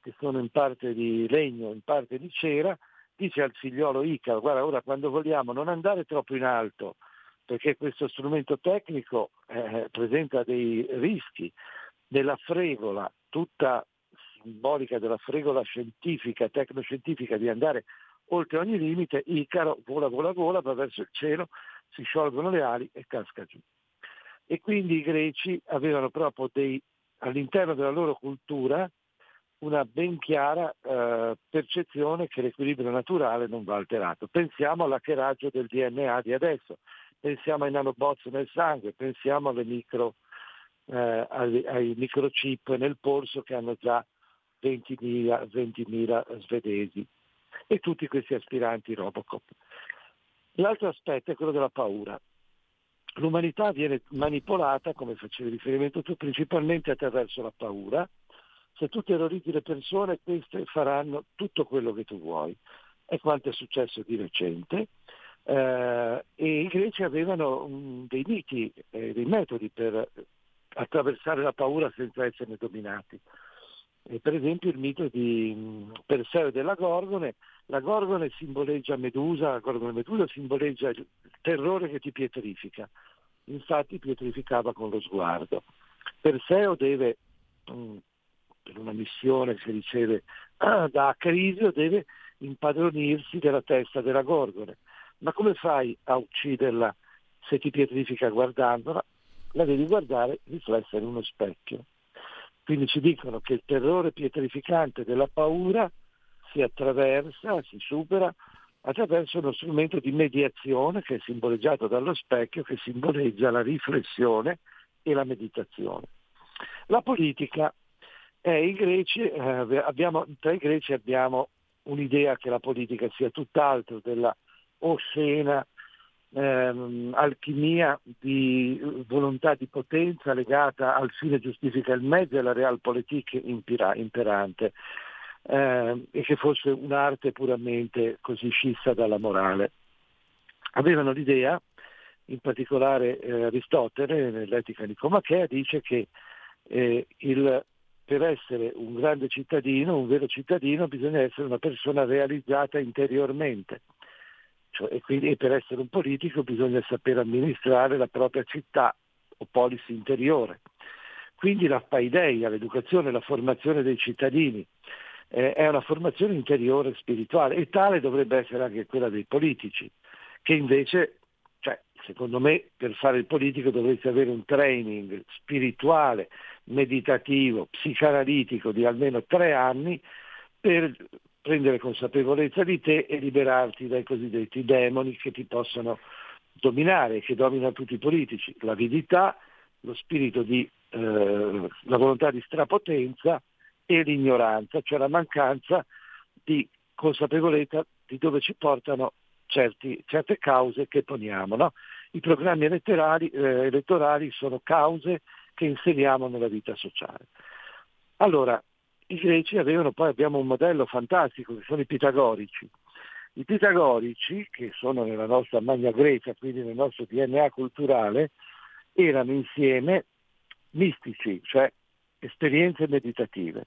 che sono in parte di legno, in parte di cera, dice al figliolo Icaro, guarda ora quando vogliamo non andare troppo in alto, perché questo strumento tecnico eh, presenta dei rischi della fregola, tutta simbolica della fregola scientifica, tecnoscientifica di andare oltre ogni limite, Icaro vola, vola, vola, va verso il cielo, si sciolgono le ali e casca giù. E quindi i greci avevano proprio dei, all'interno della loro cultura una ben chiara eh, percezione che l'equilibrio naturale non va alterato. Pensiamo all'hackeraggio del DNA di adesso, pensiamo ai nanobots nel sangue, pensiamo micro, eh, ai, ai, microchip nel polso che hanno già 20.000, 20.000 svedesi e tutti questi aspiranti Robocop. L'altro aspetto è quello della paura. L'umanità viene manipolata, come facevi riferimento tu, principalmente attraverso la paura, se tu terrorizzi le persone, queste faranno tutto quello che tu vuoi. È quanto è successo di recente. Eh, e i greci avevano um, dei miti, eh, dei metodi per attraversare la paura senza esserne dominati. E per esempio il mito di mh, Perseo della Gorgone, la Gorgone simboleggia Medusa, la Gorgone Medusa simboleggia il terrore che ti pietrifica, infatti pietrificava con lo sguardo. Perseo deve, mh, per una missione che riceve ah, da Acrisio, deve impadronirsi della testa della Gorgone. Ma come fai a ucciderla se ti pietrifica guardandola? La devi guardare riflessa in uno specchio. Quindi ci dicono che il terrore pietrificante della paura si attraversa, si supera attraverso uno strumento di mediazione che è simboleggiato dallo specchio, che simboleggia la riflessione e la meditazione. La politica, eh, greci, eh, abbiamo, tra i greci abbiamo un'idea che la politica sia tutt'altro della oscena ehm, alchimia di volontà di potenza legata al fine giustifica il mezzo e alla realpolitik impira, imperante eh, e che fosse un'arte puramente così scissa dalla morale. Avevano l'idea, in particolare eh, Aristotele nell'Etica Nicomachea dice che eh, il, per essere un grande cittadino, un vero cittadino, bisogna essere una persona realizzata interiormente. Cioè, e quindi per essere un politico bisogna saper amministrare la propria città o polis interiore. Quindi la paideia, l'educazione, la formazione dei cittadini eh, è una formazione interiore spirituale e tale dovrebbe essere anche quella dei politici, che invece, cioè, secondo me, per fare il politico dovreste avere un training spirituale, meditativo, psicanalitico di almeno tre anni per prendere consapevolezza di te e liberarti dai cosiddetti demoni che ti possono dominare, che dominano tutti i politici, l'avidità, lo spirito di, eh, la volontà di strapotenza e l'ignoranza, cioè la mancanza di consapevolezza di dove ci portano certi, certe cause che poniamo. No? I programmi elettorali, eh, elettorali sono cause che inseriamo nella vita sociale. Allora, i greci avevano, poi abbiamo un modello fantastico che sono i pitagorici. I pitagorici, che sono nella nostra Magna Grecia, quindi nel nostro DNA culturale, erano insieme mistici, cioè esperienze meditative,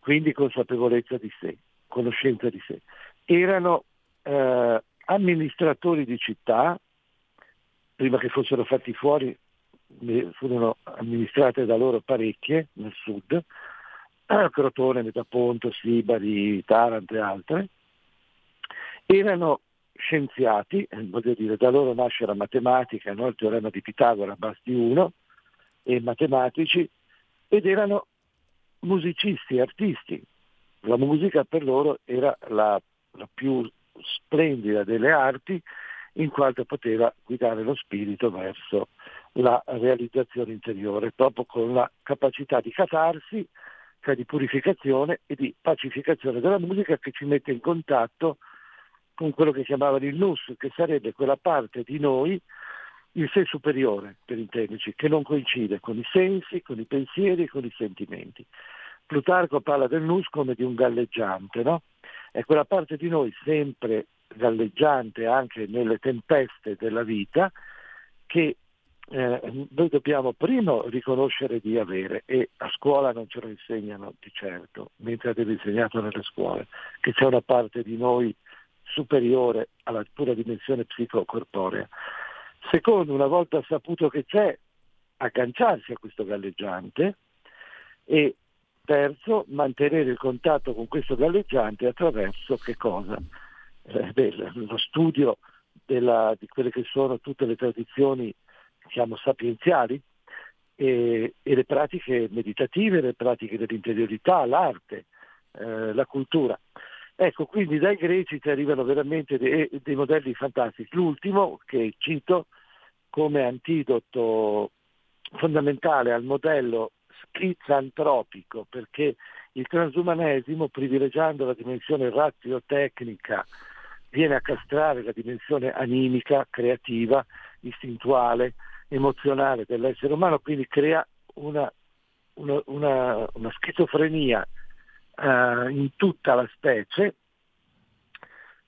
quindi consapevolezza di sé, conoscenza di sé. Erano eh, amministratori di città, prima che fossero fatti fuori furono amministrate da loro parecchie nel sud, Crotone, Metaponto, Sibari, Taranto e altre, erano scienziati, eh, voglio dire, da loro nasce la matematica, no? il teorema di Pitagora basti uno, e matematici, ed erano musicisti, artisti. La musica per loro era la, la più splendida delle arti in quanto poteva guidare lo spirito verso la realizzazione interiore, proprio con la capacità di catarsi cioè di purificazione e di pacificazione della musica che ci mette in contatto con quello che chiamavano il nus, che sarebbe quella parte di noi, il sé superiore per intenderci, che non coincide con i sensi, con i pensieri e con i sentimenti. Plutarco parla del nus come di un galleggiante, no? È quella parte di noi sempre galleggiante anche nelle tempeste della vita che eh, noi dobbiamo prima riconoscere di avere e a scuola non ce lo insegnano di certo, mentre avete insegnato nelle scuole, che c'è una parte di noi superiore alla pura dimensione psicocorporea. Secondo, una volta saputo che c'è, agganciarsi a questo galleggiante e terzo, mantenere il contatto con questo galleggiante attraverso che cosa? Eh, beh, lo studio della, di quelle che sono tutte le tradizioni diciamo, sapienziali e, e, le pratiche meditative, le pratiche dell'interiorità, l'arte, eh, la cultura. Ecco, quindi dai greci ti arrivano veramente dei, dei modelli fantastici. L'ultimo, che cito come antidoto fondamentale al modello schizantropico, perché il transumanesimo, privilegiando la dimensione razio-tecnica, viene a castrare la dimensione animica, creativa, istintuale, emozionale dell'essere umano, quindi crea una, una, una, una schizofrenia uh, in tutta la specie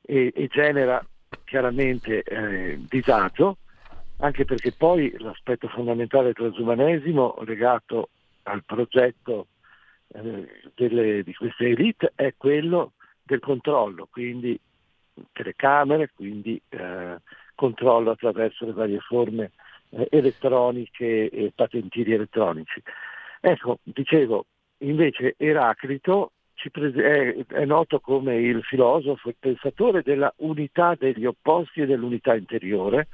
e, e genera chiaramente eh, disagio anche perché poi l'aspetto fondamentale del transumanesimo legato al progetto eh, delle, di queste elite è quello del controllo, quindi telecamere, quindi eh, controllo attraverso le varie forme elettroniche e patentini elettronici. Ecco, dicevo, invece Eraclito è, è, noto come il filosofo, il pensatore della unità degli opposti e dell'unità interiore.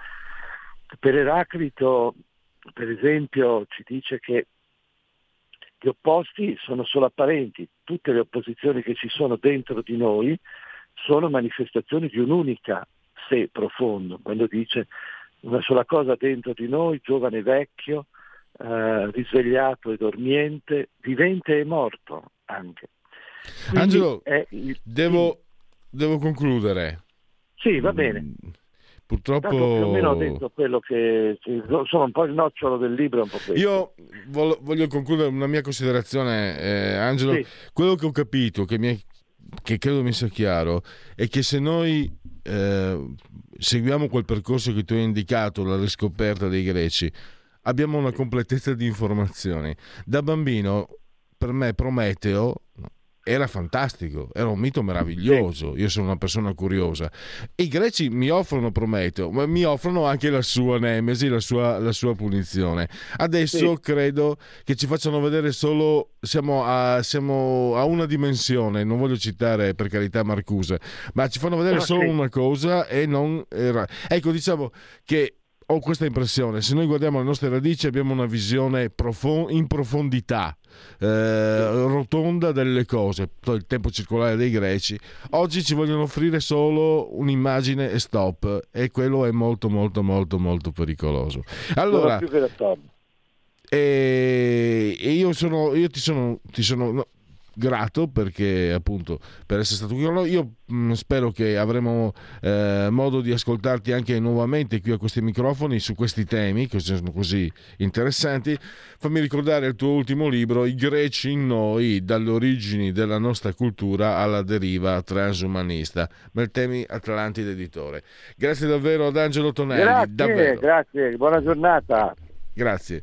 Per Eraclito, per esempio, ci dice che gli opposti sono solo apparenti, tutte le opposizioni che ci sono dentro di noi sono manifestazioni di un'unica sé profondo, quando dice una sola cosa dentro di noi, giovane e vecchio, eh, risvegliato e dormiente, vivente e morto anche. Quindi Angelo, il... devo, devo, concludere. Sì, va bene. Mm, purtroppo... Tanto più o meno ho detto quello che... Insomma, un po' il nocciolo del libro. Io voglio concludere una mia considerazione, eh, Angelo. Sì. Quello che ho capito, che, mi, che credo mi sia chiaro, è che se noi eh, seguiamo quel percorso che tu hai indicato, la riscoperta dei greci, abbiamo una completezza di informazioni. Da bambino, per me, Prometeo era fantastico, era un mito meraviglioso. Io sono una persona curiosa. I greci mi offrono Prometeo, ma mi offrono anche la sua nemesi, la sua, la sua punizione. Adesso sì. credo che ci facciano vedere solo. Siamo a, siamo a, una dimensione. Non voglio citare per carità Marcuse, ma ci fanno vedere solo una cosa e non. Era... Ecco, diciamo che ho questa impressione, se noi guardiamo le nostre radici abbiamo una visione profond- in profondità, eh, rotonda delle cose, il tempo circolare dei greci, oggi ci vogliono offrire solo un'immagine e stop e quello è molto molto molto molto pericoloso. Allora, e, e io, sono, io ti sono, ti sono no, grato perché appunto per essere stato qui con noi. Io mh, mm, spero che avremo eh, modo di ascoltarti anche nuovamente qui a questi microfoni su questi temi che sono così interessanti. Fammi ricordare il tuo ultimo libro, I greci in noi, dalle origini della nostra cultura alla deriva transumanista. Meltemi Atlantide Editore. Grazie davvero ad Angelo Tonelli. Grazie, davvero. grazie, buona giornata. Grazie.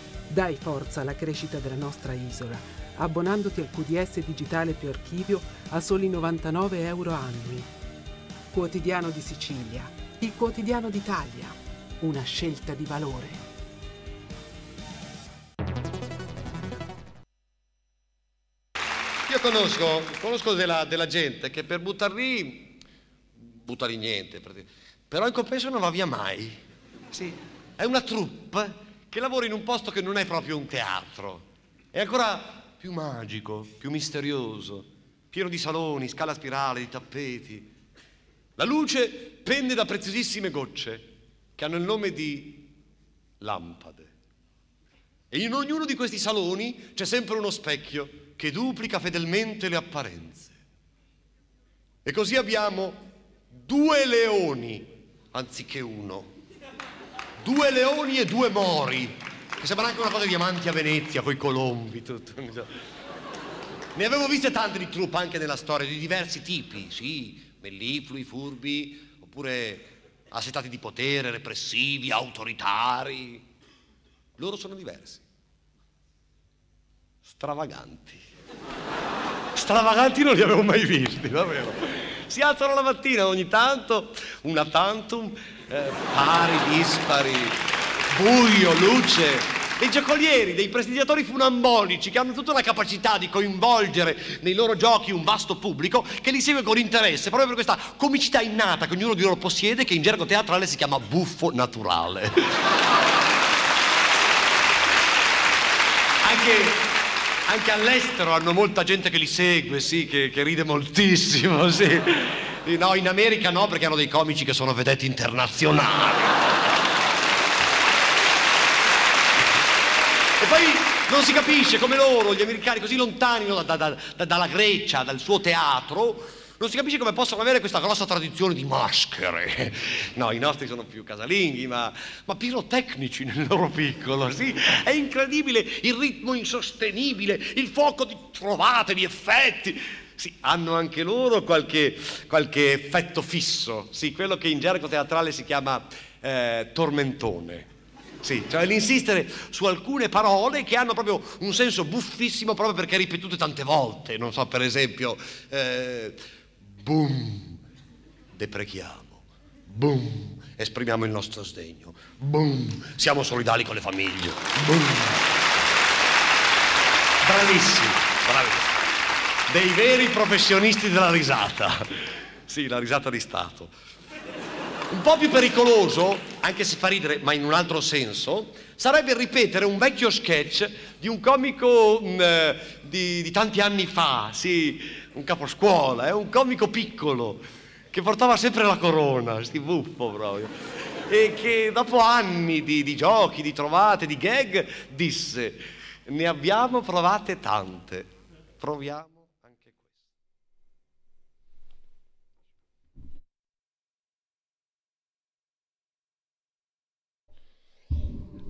dai forza alla crescita della nostra isola, abbonandoti al QDS digitale più archivio a soli 99 euro annui. Quotidiano di Sicilia, il quotidiano d'Italia, una scelta di valore. Io conosco, conosco della, della, gente che per buttar lì, butta lì niente, però in compenso non va via mai. Sì, è una troupe che lavora in un posto che non è proprio un teatro. È ancora più magico, più misterioso, pieno di saloni, scala spirale, di tappeti. La luce pende da preziosissime gocce che hanno il nome di lampade. E in ognuno di questi saloni c'è sempre uno specchio che duplica fedelmente le apparenze. E così abbiamo due leoni anziché uno due leoni e due mori, che sembra anche una cosa di diamanti a Venezia, coi colombi, tutto. Ne avevo viste tante di truppe anche nella storia, di diversi tipi, sì, melliflui, furbi, oppure assetati di potere, repressivi, autoritari. Loro sono diversi. Stravaganti. Stravaganti non li avevo mai visti, davvero. Si alzano la mattina ogni tanto, una tantum, eh, pari, dispari, buio, luce. Dei giocolieri, dei prestigiatori funambolici che hanno tutta la capacità di coinvolgere nei loro giochi un vasto pubblico che li segue con interesse, proprio per questa comicità innata che ognuno di loro possiede, che in gergo teatrale si chiama buffo naturale. Anche, anche all'estero hanno molta gente che li segue, sì, che, che ride moltissimo, sì. No, in America no, perché hanno dei comici che sono vedetti internazionali. E poi non si capisce come loro, gli americani, così lontani no, da, da, da, dalla Grecia, dal suo teatro, non si capisce come possono avere questa grossa tradizione di maschere. No, i nostri sono più casalinghi, ma, ma pirotecnici nel loro piccolo, sì. È incredibile il ritmo insostenibile, il fuoco di trovate, di effetti. Sì, hanno anche loro qualche, qualche effetto fisso, sì, quello che in gergo teatrale si chiama eh, tormentone. Sì, cioè l'insistere su alcune parole che hanno proprio un senso buffissimo proprio perché ripetute tante volte. Non so, per esempio, eh, boom, deprechiamo, boom, esprimiamo il nostro sdegno, boom, siamo solidali con le famiglie, boom. Bravissimi, bravissimi. Dei veri professionisti della risata. Sì, la risata di Stato. Un po' più pericoloso, anche se fa ridere, ma in un altro senso, sarebbe ripetere un vecchio sketch di un comico mh, mm, di, di, tanti anni fa, sì, un caposcuola, eh, un comico piccolo, che portava sempre la corona, sti buffo proprio, e che dopo anni di, di giochi, di trovate, di gag, disse, ne abbiamo provate tante, proviamo.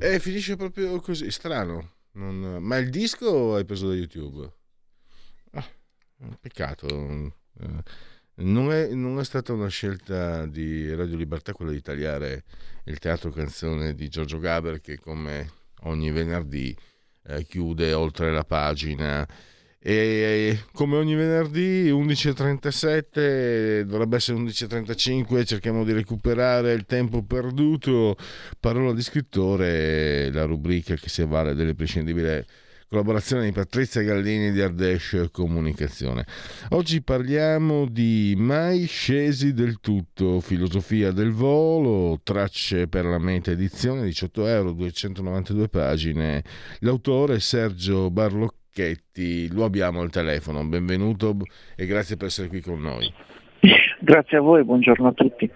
E finisce proprio così, strano. Non... Ma il disco hai preso da YouTube? Ah, peccato. Eh, non è, non è, stata una scelta di Radio Libertà quella di tagliare il teatro canzone di Giorgio Gaber che come ogni venerdì eh, chiude oltre la pagina e come ogni venerdì 11.37 dovrebbe essere 11.35 cerchiamo di recuperare il tempo perduto. Parola di scrittore la rubrica che si avvale delle prescindibili collaborazioni di Patrizia Gallini di Ardesh Comunicazione oggi parliamo di mai scesi del tutto filosofia del volo tracce per la mente edizione 18 euro 292 pagine. L'autore Sergio Barlocchi Cecchetti, lo abbiamo al telefono. Benvenuto e grazie per essere qui con noi. Grazie a voi, buongiorno a tutti.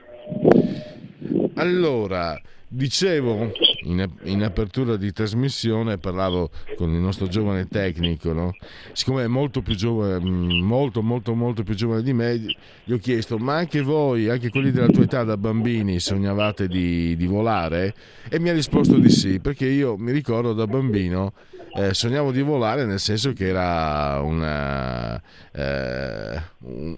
Allora, dicevo in, in, apertura di trasmissione, parlavo con il nostro giovane tecnico, no? siccome è molto più giovane, molto molto molto più giovane di me, gli ho chiesto, ma anche voi, anche quelli della tua età da bambini, sognavate di, di volare? E mi ha risposto di sì, perché io mi ricordo da bambino eh, sognavo di volare nel senso che era una, eh, un,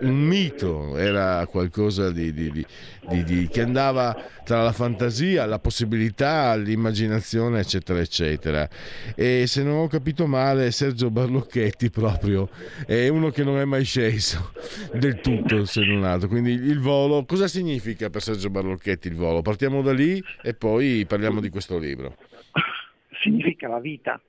un, mito, era qualcosa di, di, di, che andava tra la fantasia, la possibilità, l'immaginazione, eccetera, eccetera. E se non ho capito male, Sergio Barlocchetti proprio è uno che non è mai sceso del tutto, se non altro. Quindi il volo, cosa significa per Sergio Barlocchetti il volo? Partiamo da lì e poi parliamo di questo libro significa la vita.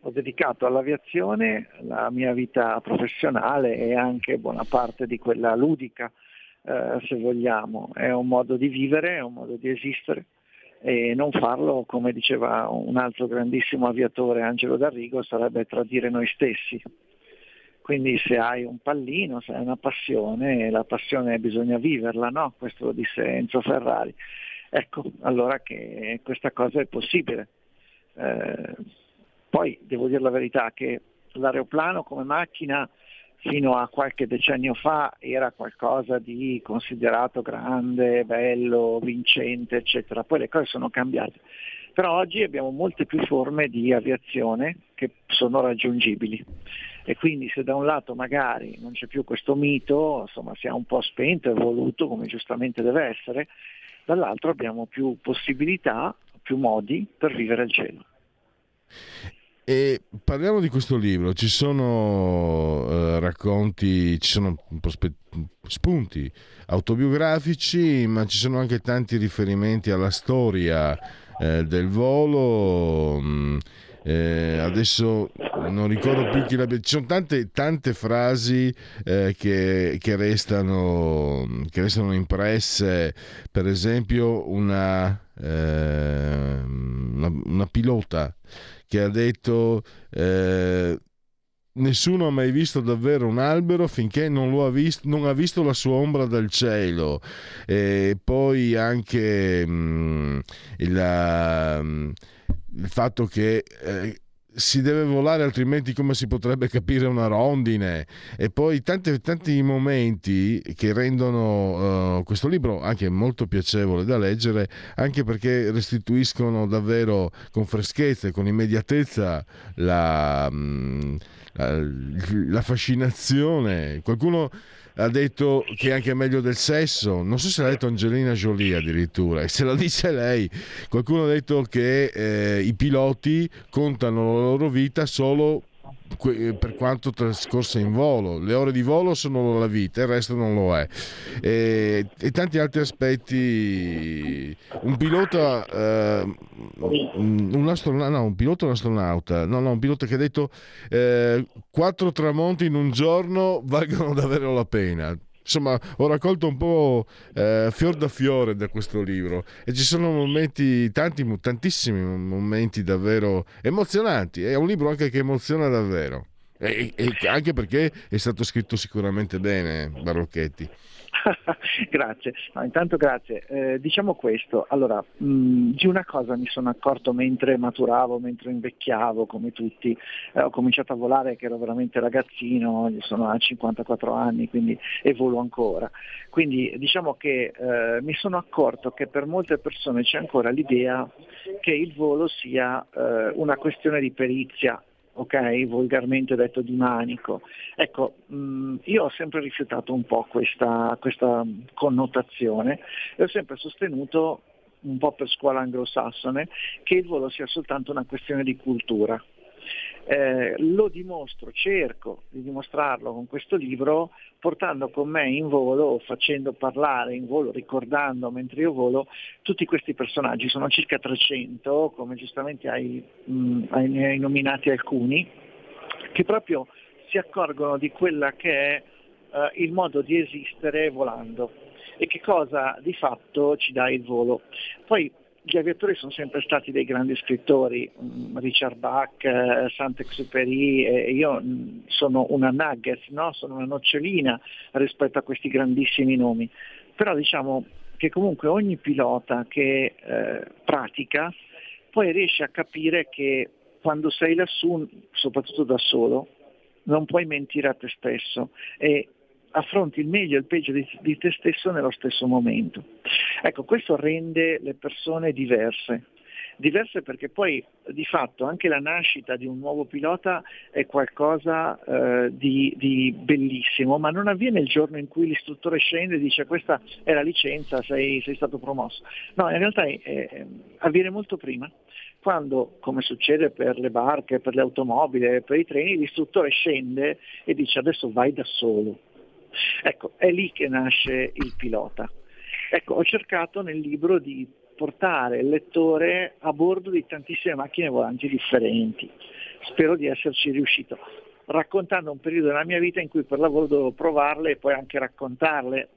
Ho dedicato all'aviazione la mia vita professionale e anche buona parte di quella ludica, eh, se vogliamo. È un modo di vivere, è un modo di esistere e non farlo, come diceva un altro grandissimo aviatore, Angelo D'Arrigo, sarebbe tradire noi stessi. Quindi se hai un pallino, se hai una passione, la passione bisogna viverla, no? Questo lo disse Enzo Ferrari. Ecco, allora che questa cosa è possibile. Eh, poi devo dire la verità che l'aeroplano come macchina fino a qualche decennio fa era qualcosa di considerato grande, bello, vincente, eccetera. Poi le cose sono cambiate. Però oggi abbiamo molte più forme di aviazione che sono raggiungibili. E quindi se da un lato magari non c'è più questo mito, insomma si è un po' spento, evoluto come giustamente deve essere, dall'altro abbiamo più possibilità più modi per vivere il cielo. E parliamo di questo libro, ci sono eh, racconti, ci sono spunti autobiografici, ma ci sono anche tanti riferimenti alla storia eh, del volo. Mh, mm, eh, adesso non ricordo più chi l'abbia. Ci sono tante, tante frasi eh, che, che, restano, che restano impresse, per esempio una, eh, una, una pilota che ha detto eh, nessuno ha mai visto davvero un albero finché non, ha, visto, non ha visto la sua ombra dal cielo. E poi anche mh, mm, il, uh, il, fatto che eh, si deve volare altrimenti come si potrebbe capire una rondine? E poi tanti, tanti momenti che rendono uh, questo libro anche molto piacevole da leggere anche perché restituiscono davvero con freschezza e con immediatezza la, mm, la, la fascinazione. Qualcuno ha detto che è anche meglio del sesso, non so se l'ha detto Angelina Jolie addirittura, e se lo dice lei, qualcuno ha detto che eh, i piloti contano la loro vita solo per quanto trascorsa in volo. Le ore di volo sono la vita, il resto non lo è. E, e tanti altri aspetti. Un pilota, eh, un, astronauta, no, un pilota un astronauta, no, no, un pilota che ha detto eh, quattro tramonti in un giorno valgono davvero la pena insomma ho raccolto un po' eh, fior da fiore da questo libro e ci sono momenti, tanti, tantissimi momenti davvero emozionanti. È un libro anche che emoziona davvero. E, e anche perché è stato scritto sicuramente bene, Barocchetti. grazie, no, intanto grazie. Eh, diciamo questo, allora, mh, di una cosa mi sono accorto mentre maturavo, mentre invecchiavo, come tutti, eh, ho cominciato a volare che ero veramente ragazzino, sono a 54 anni, quindi e volo ancora. Quindi diciamo che eh, mi sono accorto che per molte persone c'è ancora l'idea che il volo sia eh, una questione di perizia ok, volgarmente detto di manico. Ecco, mh, mm, io ho sempre rifiutato un po' questa, questa connotazione e ho sempre sostenuto, un po' per scuola anglosassone, che il volo sia soltanto una questione di cultura. Eh, lo dimostro, cerco di dimostrarlo con questo libro, portando con me in volo, facendo parlare in volo, ricordando mentre io volo, tutti questi personaggi. Sono circa 300, come giustamente hai, mh, hai nominati alcuni, che proprio si accorgono di quella che è uh, il modo di esistere volando e che cosa di fatto ci dà il volo. Poi gli aviatori sono sempre stati dei grandi scrittori, mm, Richard Bach, eh, Saint-Exupéry, io mm, sono una nugget, no? sono una nocciolina rispetto a questi grandissimi nomi. Però diciamo che comunque ogni pilota che eh, pratica poi riesce a capire che quando sei lassù, soprattutto da solo, non puoi mentire a te stesso e affronti il meglio e il peggio di, di te stesso nello stesso momento. Ecco, questo rende le persone diverse, diverse perché poi di fatto anche la nascita di un nuovo pilota è qualcosa eh, di, di, bellissimo, ma non avviene il giorno in cui l'istruttore scende e dice questa è la licenza, sei, sei stato promosso. No, in realtà è, è, avviene molto prima, quando, come succede per le barche, per le automobili, per i treni, l'istruttore scende e dice adesso vai da solo. Ecco, è lì che nasce il pilota. Ecco, ho cercato nel libro di portare il lettore a bordo di tantissime macchine volanti differenti. Spero di esserci riuscito, raccontando un periodo della mia vita in cui per lavoro dovevo provarle e poi anche raccontarle,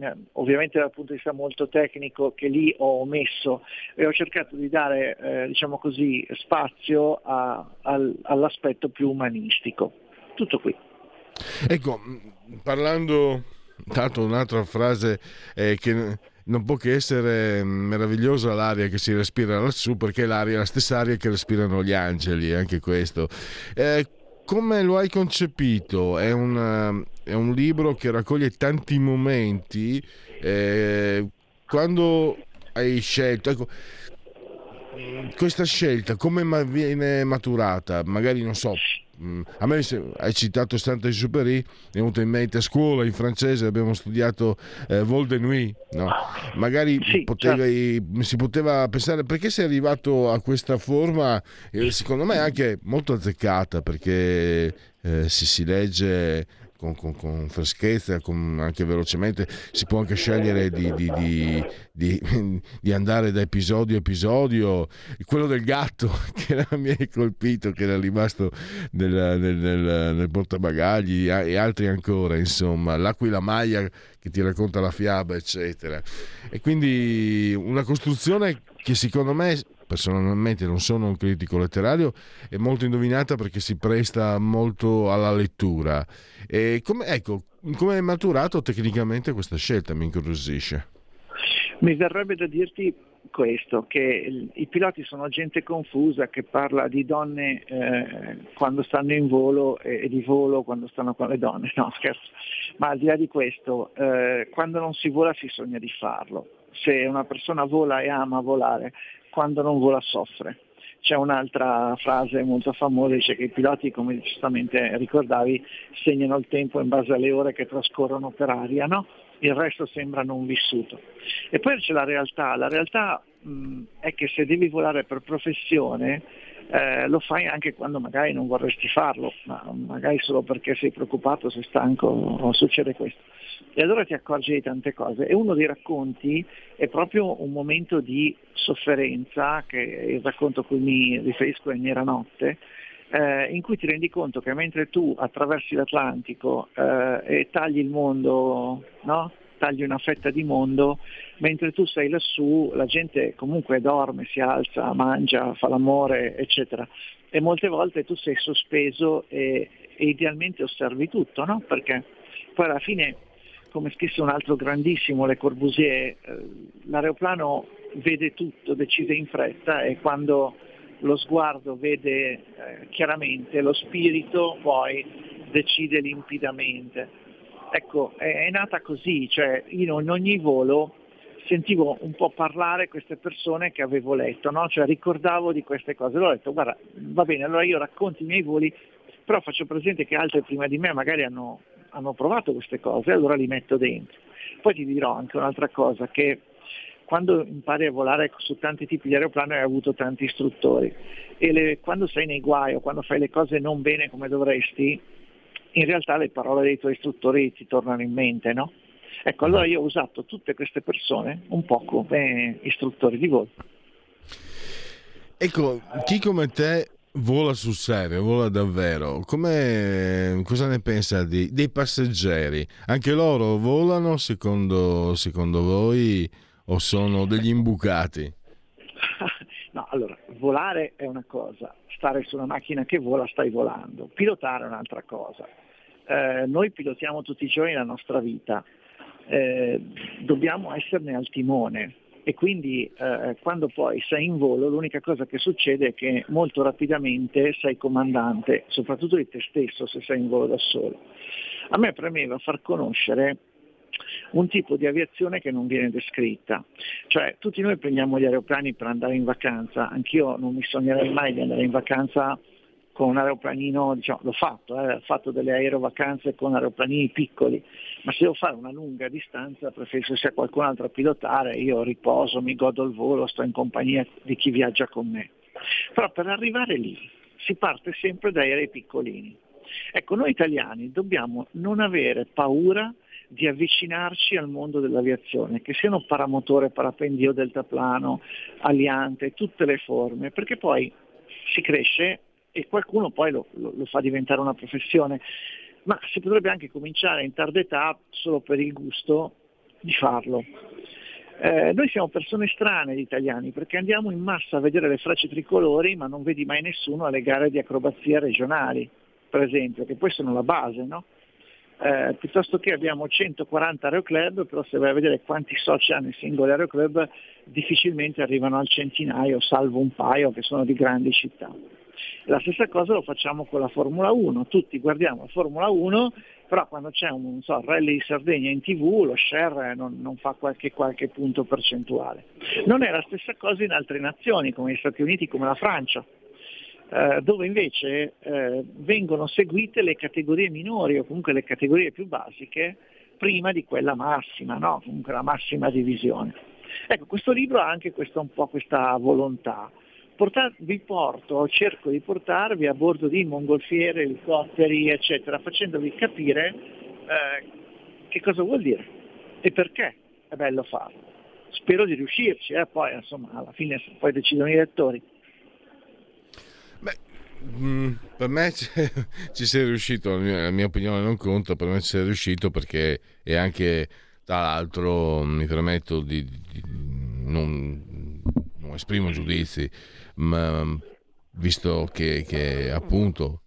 eh, ovviamente dal punto di vista molto tecnico che lì ho omesso e ho cercato di dare eh, diciamo così, spazio a, al, all'aspetto più umanistico. Tutto qui. Ecco, parlando, tanto un'altra frase eh, che non può che essere meravigliosa l'aria che si respira lassù perché l'aria è la stessa aria che respirano gli angeli, anche questo. Eh, come lo hai concepito? È un, è un, libro che raccoglie tanti momenti. Eh, quando hai scelto, ecco, questa scelta come viene maturata? Magari non so, Mm, a me hai citato Saint-Exupéry, è venuto in mente a scuola in francese, abbiamo studiato eh, Vol de Nuit, no? magari sì, potevi, certo. si poteva pensare perché sei arrivato a questa forma, eh, secondo me anche molto azzeccata perché eh, si, si legge con, con, con freschezza, con, anche velocemente, si può anche scegliere di, di, di, di, andare da episodio a episodio. Quello del gatto che mi ha colpito, che era rimasto nel, nel, nel, nel portabagagli e altri ancora, insomma, l'aquila maglia che ti racconta la fiaba, eccetera. E quindi una costruzione che secondo me personalmente non sono un critico letterario, è molto indovinata perché si presta molto alla lettura. E come, ecco, come è maturato tecnicamente questa scelta? Mi incuriosisce. Mi verrebbe da dirti questo, che i piloti sono gente confusa che parla di donne eh, quando stanno in volo e, di volo quando stanno con le donne, no scherzo, ma al di là di questo, eh, quando non si vola si sogna di farlo, se una persona vola e ama volare, quando non vola soffre. C'è un'altra frase molto famosa, dice che i piloti, come giustamente ricordavi, segnano il tempo in base alle ore che trascorrono per aria, no? il resto sembra non vissuto. E poi c'è la realtà, la realtà mh, è che se devi volare per professione eh, lo fai anche quando magari non vorresti farlo, ma magari solo perché sei preoccupato, sei stanco o succede questo. E allora ti accorgi di tante cose. E uno dei racconti è proprio un momento di sofferenza, che è il racconto a cui mi riferisco è Nera Notte, eh, in cui ti rendi conto che mentre tu attraversi l'Atlantico eh, e tagli il mondo, no? Tagli una fetta di mondo, mentre tu sei lassù la gente comunque dorme, si alza, mangia, fa l'amore, eccetera. E molte volte tu sei sospeso e, e idealmente osservi tutto, no? Perché poi alla fine, come scrisse un altro grandissimo, Le Corbusier, eh, l'aeroplano vede tutto, decide in fretta e quando lo sguardo vede eh, chiaramente, lo spirito poi decide limpidamente. Ecco, è, è nata così, cioè io in ogni volo sentivo un po' parlare queste persone che avevo letto, no? cioè ricordavo di queste cose. Allora ho detto, guarda, va bene, allora io racconto i miei voli, però faccio presente che altri prima di me magari hanno, hanno provato queste cose, allora li metto dentro. Poi ti dirò anche un'altra cosa, che quando impari a volare su tanti tipi di aeroplano hai avuto tanti istruttori e le, quando sei nei guai o quando fai le cose non bene come dovresti, in realtà le parole dei tuoi istruttori ti tornano in mente, no? Ecco, allora io ho usato tutte queste persone un po' come istruttori di volo. Ecco, chi come te vola sul serio, vola davvero, come, cosa ne pensa di, dei passeggeri? Anche loro volano secondo, secondo voi o sono degli imbucati? No, allora, volare è una cosa, stare su una macchina che vola stai volando, pilotare è un'altra cosa. Eh, noi pilotiamo tutti i giorni la nostra vita, eh, dobbiamo esserne al timone e quindi eh, quando poi sei in volo l'unica cosa che succede è che molto rapidamente sei comandante, soprattutto di te stesso se sei in volo da solo. A me premeva far conoscere un tipo di aviazione che non viene descritta. Cioè tutti noi prendiamo gli aeroplani per andare in vacanza, anch'io non mi sognerei mai di andare in vacanza con un aeroplanino, diciamo, l'ho fatto, eh, ho fatto delle aerovacanze con aeroplanini piccoli, ma se devo fare una lunga distanza preferisco sia qualcun altro a pilotare, io riposo, mi godo il volo, sto in compagnia di chi viaggia con me. Però per arrivare lì si parte sempre da aerei piccolini. Ecco, noi italiani dobbiamo non avere paura di avvicinarci al mondo dell'aviazione, che siano paramotore, parapendio, deltaplano, aliante, tutte le forme, perché poi si cresce e qualcuno poi lo, lo, lo fa diventare una professione, ma si potrebbe anche cominciare in tarda età solo per il gusto di farlo. Eh, noi siamo persone strane gli italiani perché andiamo in massa a vedere le frecce tricolori ma non vedi mai nessuno alle gare di acrobazia regionali, per esempio, che poi sono la base, no? eh, piuttosto che abbiamo 140 aeroclub, però se vai a vedere quanti soci hanno i singoli aeroclub, difficilmente arrivano al centinaio, salvo un paio che sono di grandi città. La stessa cosa lo facciamo con la Formula 1, tutti guardiamo la Formula 1, però quando c'è un so, rally di Sardegna in tv lo share non, non fa qualche, qualche punto percentuale. Non è la stessa cosa in altre nazioni come gli Stati Uniti, come la Francia, eh, dove invece eh, vengono seguite le categorie minori o comunque le categorie più basiche prima di quella massima, no? comunque la massima divisione. Ecco, questo libro ha anche questa, un po' questa volontà. Portar, vi porto, cerco di portarvi a bordo di mongolfiere, elicotteri, eccetera, facendovi capire eh, che cosa vuol dire e perché è bello farlo. Spero di riuscirci, eh? poi insomma alla fine poi decidono i lettori. Mm, per me ci sei riuscito, la mia, opinione non conta, per me ci sei riuscito perché è anche, tra l'altro, mi permetto di, di non, non, esprimo giudizi, ma visto che, che appunto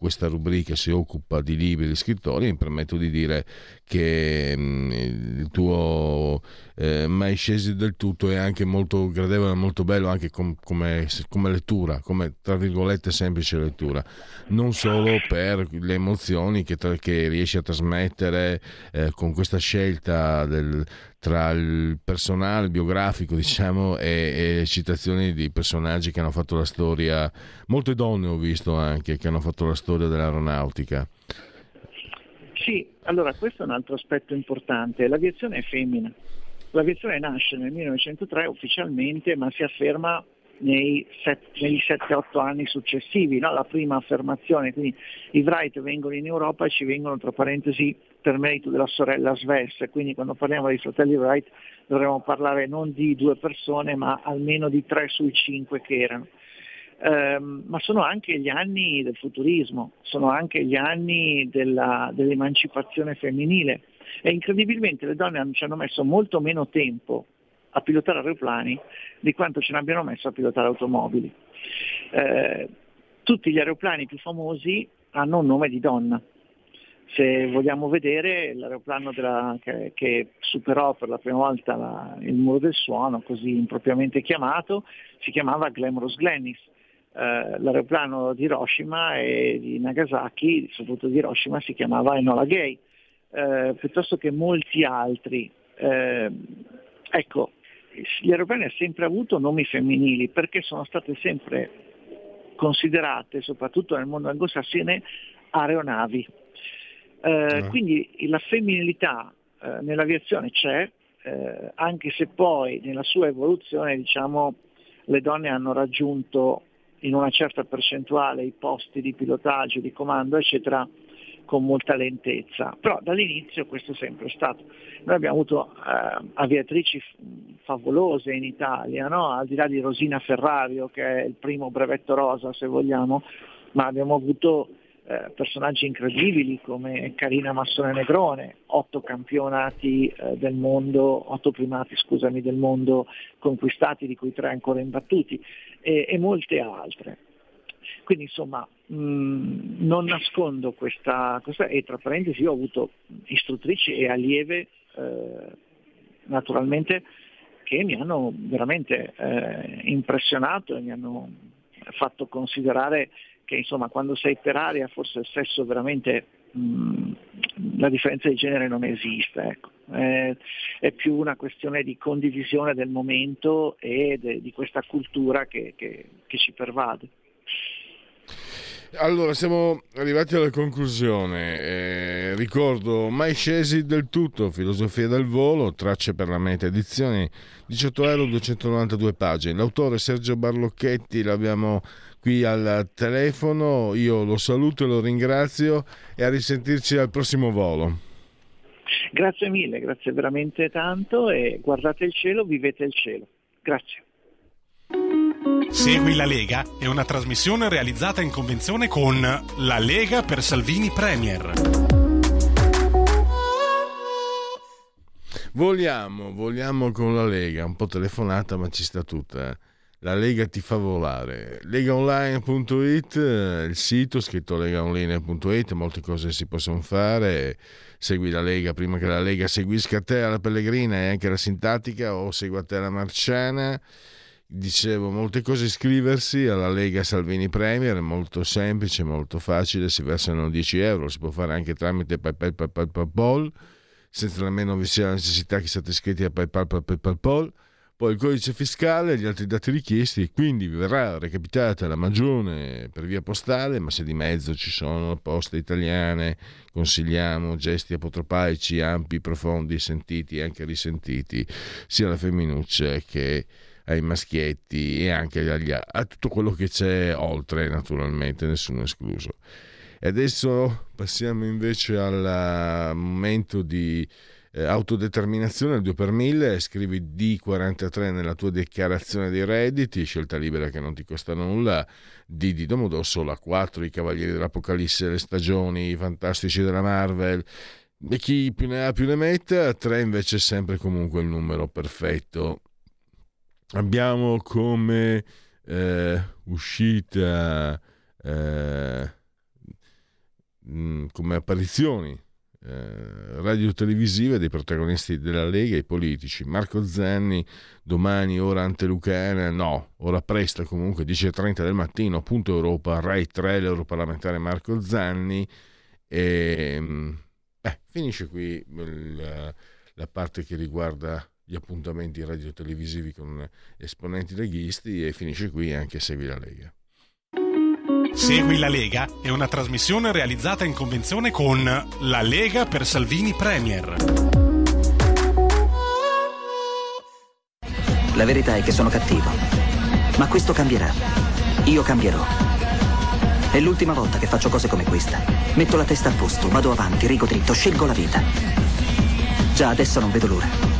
questa rubrica si occupa di libri di scrittori, mi permetto di dire che mh, il tuo eh, Mai scesi del tutto è anche molto gradevole, molto bello anche com- come, come, lettura, come tra virgolette semplice lettura, non solo per le emozioni che, tra- che riesci a trasmettere eh, con questa scelta del, tra il personale biografico diciamo e, e, citazioni di personaggi che hanno fatto la storia molte donne ho visto anche che hanno fatto la storia dell'aeronautica. Sì, allora questo è un altro aspetto importante. L'aviazione è femmina. L'aviazione nasce nel 1903 ufficialmente ma si afferma nei set, negli 7-8 anni successivi, no? la prima affermazione, quindi i Wright vengono in Europa e ci vengono tra parentesi per merito della sorella Sves, quindi quando parliamo dei fratelli Wright dovremmo parlare non di due persone ma almeno di tre sui cinque che erano. Um, ma sono anche gli anni del futurismo, sono anche gli anni della, dell'emancipazione femminile e incredibilmente le donne ci hanno messo molto meno tempo a pilotare aeroplani di quanto ce ne abbiano messo a pilotare automobili. Eh, tutti gli aeroplani più famosi hanno un nome di donna. Se vogliamo vedere l'aeroplano della, che, che, superò per la prima volta la, il muro del suono, così impropriamente chiamato, si chiamava Glamorous Glennis. Eh, l'aeroplano di Hiroshima e di Nagasaki, soprattutto di Hiroshima, si chiamava Enola Gay, eh, piuttosto che molti altri. Eh, ecco, gli aeroplani hanno sempre avuto nomi femminili perché sono state sempre considerate, soprattutto nel mondo anglosassone, aeronavi. Eh, no. Quindi la femminilità eh, nell'aviazione c'è, eh, anche se poi nella sua evoluzione diciamo, le donne hanno raggiunto in una certa percentuale i posti di pilotaggio, di comando, eccetera, con molta lentezza, però dall'inizio questo è sempre stato. Noi abbiamo avuto eh, aviatrici favolose in Italia, no? al di là di Rosina Ferrario che è il primo brevetto rosa se vogliamo, ma abbiamo avuto eh, personaggi incredibili come Carina Massone Negrone, otto campionati eh, del mondo, otto primati scusami, del mondo conquistati, di cui tre ancora imbattuti, e, e molte altre. Quindi insomma mm, non nascondo questa, cosa e tra parentesi ho avuto istruttrici e allieve eh, naturalmente che mi hanno veramente eh, impressionato e mi hanno fatto considerare che insomma quando sei per aria forse il sesso veramente mm, la differenza di genere non esiste, ecco. eh, è più una questione di condivisione del momento e de, di questa cultura che, che, che ci pervade. Allora, siamo arrivati alla conclusione. Eh, ricordo Mai scesi del tutto, filosofia del volo, tracce per la meta edizioni, 18 euro, 292 pagine. L'autore Sergio Barlocchetti l'abbiamo qui al telefono, io lo saluto e lo ringrazio e a risentirci al prossimo volo. Grazie mille, grazie veramente tanto e guardate il cielo, vivete il cielo. Grazie. Segui la Lega è una trasmissione realizzata in convenzione con La Lega per Salvini Premier. Vogliamo, vogliamo con la Lega, un po' telefonata ma ci sta tutta. Eh. La Lega ti fa volare. Legaonline.it, il sito scritto legaonline.it, molte cose si possono fare. Segui la Lega prima che la Lega seguisca te alla Pellegrina e anche la Sintatica o segua te la Marciana dicevo molte cose iscriversi alla Lega Salvini Premier è molto semplice molto facile si versano 10 euro si può fare anche tramite PayPal PayPal PayPal senza nemmeno vi sia la necessità che siate iscritti a PayPal PayPal PayPal poi il codice fiscale e gli altri dati richiesti quindi vi verrà recapitata la magione per via postale ma se di mezzo ci sono poste italiane consigliamo gesti apotropaici ampi profondi sentiti e anche risentiti sia alla femminuccia che ai maschietti e anche agli, a tutto quello che c'è oltre, naturalmente, nessuno escluso. E adesso passiamo invece al momento di eh, autodeterminazione, il 2 per 1000, scrivi D43 nella tua dichiarazione dei redditi, scelta libera che non ti costa nulla, D di Domodossola 4, i Cavalieri dell'Apocalisse, le stagioni, i fantastici della Marvel, e chi più ne ha più ne metta, 3 invece è sempre comunque il numero perfetto abbiamo come eh, uscita eh, mh, come apparizioni eh, radio-televisive dei protagonisti della Lega i politici. Marco Zanni, domani ora antelucana, no, ora presto comunque, 10.30 del mattino, punto Europa, Rai 3, l'europarlamentare Marco Zanni. E, mm, eh, finisce qui il, la parte che riguarda gli appuntamenti radio-televisivi con esponenti leghisti e finisce qui anche Segui la Lega. Segui la Lega è una trasmissione realizzata in convenzione con La Lega per Salvini Premier. La verità è che sono cattivo, ma questo cambierà. Io cambierò. È l'ultima volta che faccio cose come questa. Metto la testa a posto, vado avanti, rigo dritto, scelgo la vita. Già adesso non vedo l'ora.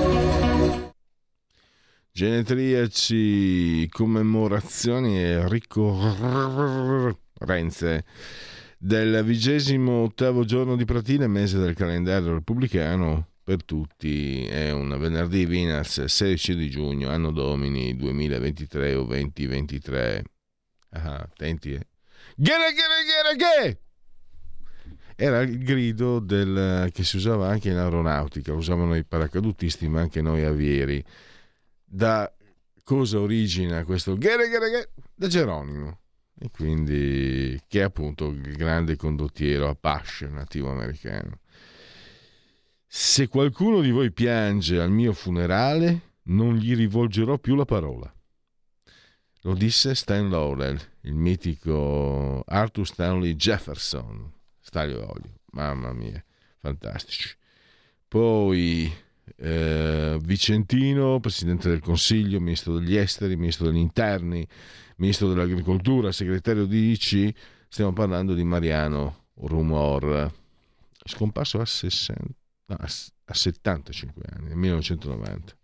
Genetriaci, commemorazioni e ricorrenze del vigesimo ottavo giorno di Pratile, mese del calendario repubblicano per tutti. È un venerdì Vinas 16 di giugno, anno domini 2023 o 2023. Ah, attenti, eh. Era il grido del, che si usava anche in aeronautica, usavano i paracadutisti ma anche noi avieri da cosa origina questo ghere ghere ghere? Da Geronimo. E quindi, che è appunto il grande condottiero Apache nativo americano. Se qualcuno di voi piange al mio funerale, non gli rivolgerò più la parola. Lo disse Stan Laurel, il mitico Arthur Stanley Jefferson. Staglio olio, mamma mia, fantastici. Poi eh, Vicentino, Presidente del Consiglio, Ministro degli Esteri, Ministro degli Interni, Ministro dell'Agricoltura, Segretario di ICI, stiamo parlando di Mariano Rumor, scomparso a, 60, no, a 75 anni, nel 1990.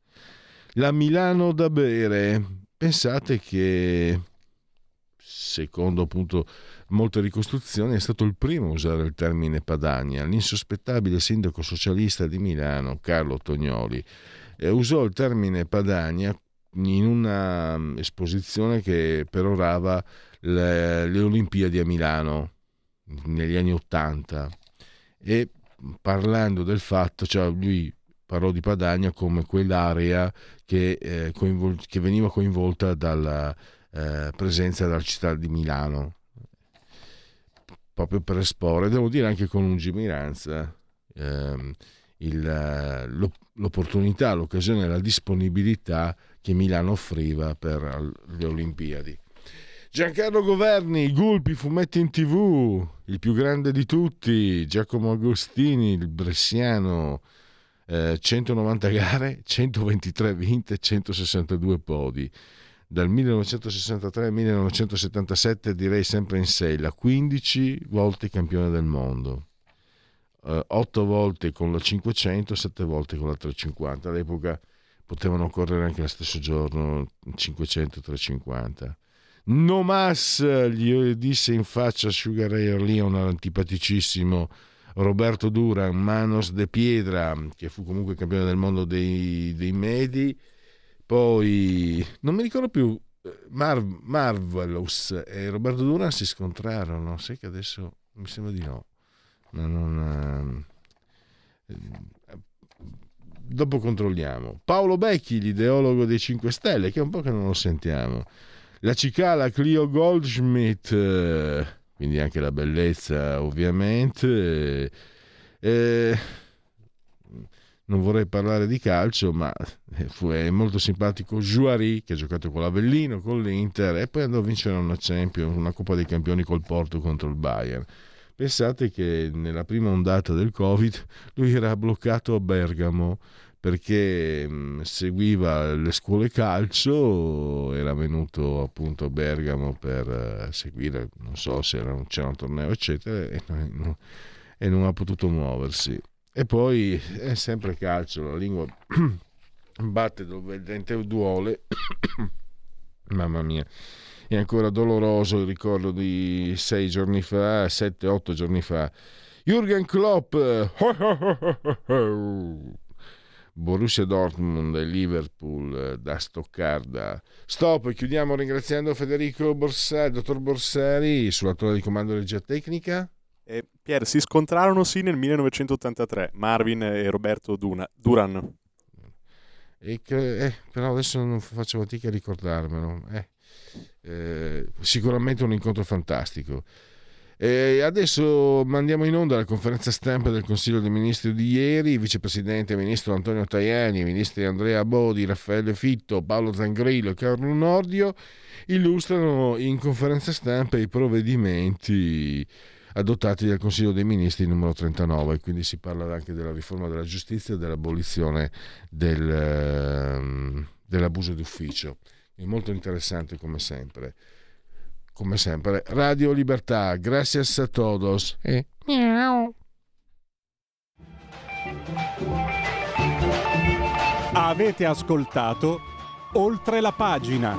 La Milano da bere, pensate che secondo appunto molte ricostruzioni, è stato il primo a usare il termine Padania. L'insospettabile sindaco socialista di Milano, Carlo Tognoli, eh, usò il termine Padania in una mm, esposizione che perorava le, le Olimpiadi a Milano negli anni Ottanta e parlando del fatto, cioè lui parlò di Padania come quell'area che, eh, coinvol- che veniva coinvolta dalla eh, presenza della città di Milano proprio per esporre, devo dire anche con lungimiranza, ehm, il, l'opportunità, l'occasione, la disponibilità che Milano offriva per le Olimpiadi. Giancarlo Governi, Gulpi, fumetti in tv, il più grande di tutti, Giacomo Agostini, il bresciano, eh, 190 gare, 123 vinte, 162 podi dal 1963 al 1977 direi sempre in sella 15 volte campione del mondo. Eh, 8 volte con la 500 7 volte con la 350 all'epoca potevano correre anche lo stesso giorno 500 350 no mas gli disse in faccia Sugar Ray Leon antipaticissimo Roberto Duran Manos de Piedra che fu comunque campione del mondo dei, dei medi poi non mi ricordo più. Marv, Marvelous e Roberto Duran si scontrarono. Sai che adesso mi sembra di no. Ma non. Eh, dopo controlliamo. Paolo Becchi, l'ideologo dei 5 Stelle, che è un po' che non lo sentiamo. La cicala Clio Goldschmidt, eh, quindi anche la bellezza, ovviamente. Eh, non vorrei parlare di calcio, ma fu, è molto simpatico Juari che ha giocato con l'Avellino, con l'Inter e poi andò a vincere una Champions, una Coppa dei Campioni col Porto contro il Bayern. Pensate che nella prima ondata del Covid lui era bloccato a Bergamo perché mh, seguiva le scuole calcio, era venuto appunto a Bergamo per uh, seguire, non so se era, c'era un torneo eccetera, e non, e non ha potuto muoversi. E poi è sempre calcio, la lingua batte dove il dente duole, mamma mia. È ancora doloroso il ricordo di sei giorni fa, sette, otto giorni fa. Jürgen Klopp, Borussia Dortmund e Liverpool da Stoccarda. Stop, chiudiamo ringraziando Federico Borsari, dottor Borsari, sulla torre di comando regia tecnica. Eh, Pier, si scontrarono sì nel 1983, Marvin e Roberto Duna, Duran. E che, eh, però adesso non faccio fatica a ricordarmelo. Eh, eh, sicuramente un incontro fantastico. E adesso mandiamo in onda la conferenza stampa del Consiglio dei Ministri di ieri. Il vicepresidente ministro Antonio Tajani, i ministri Andrea Bodi, Raffaele Fitto, Paolo Zangrillo e Carlo Nordio illustrano in conferenza stampa i provvedimenti adottati dal Consiglio dei Ministri numero 39, quindi si parla anche della riforma della giustizia e dell'abolizione del, ehm, dell'abuso d'ufficio. È molto interessante come sempre. Come sempre, Radio Libertà, gracias a todos. E miau. Avete ascoltato oltre la pagina.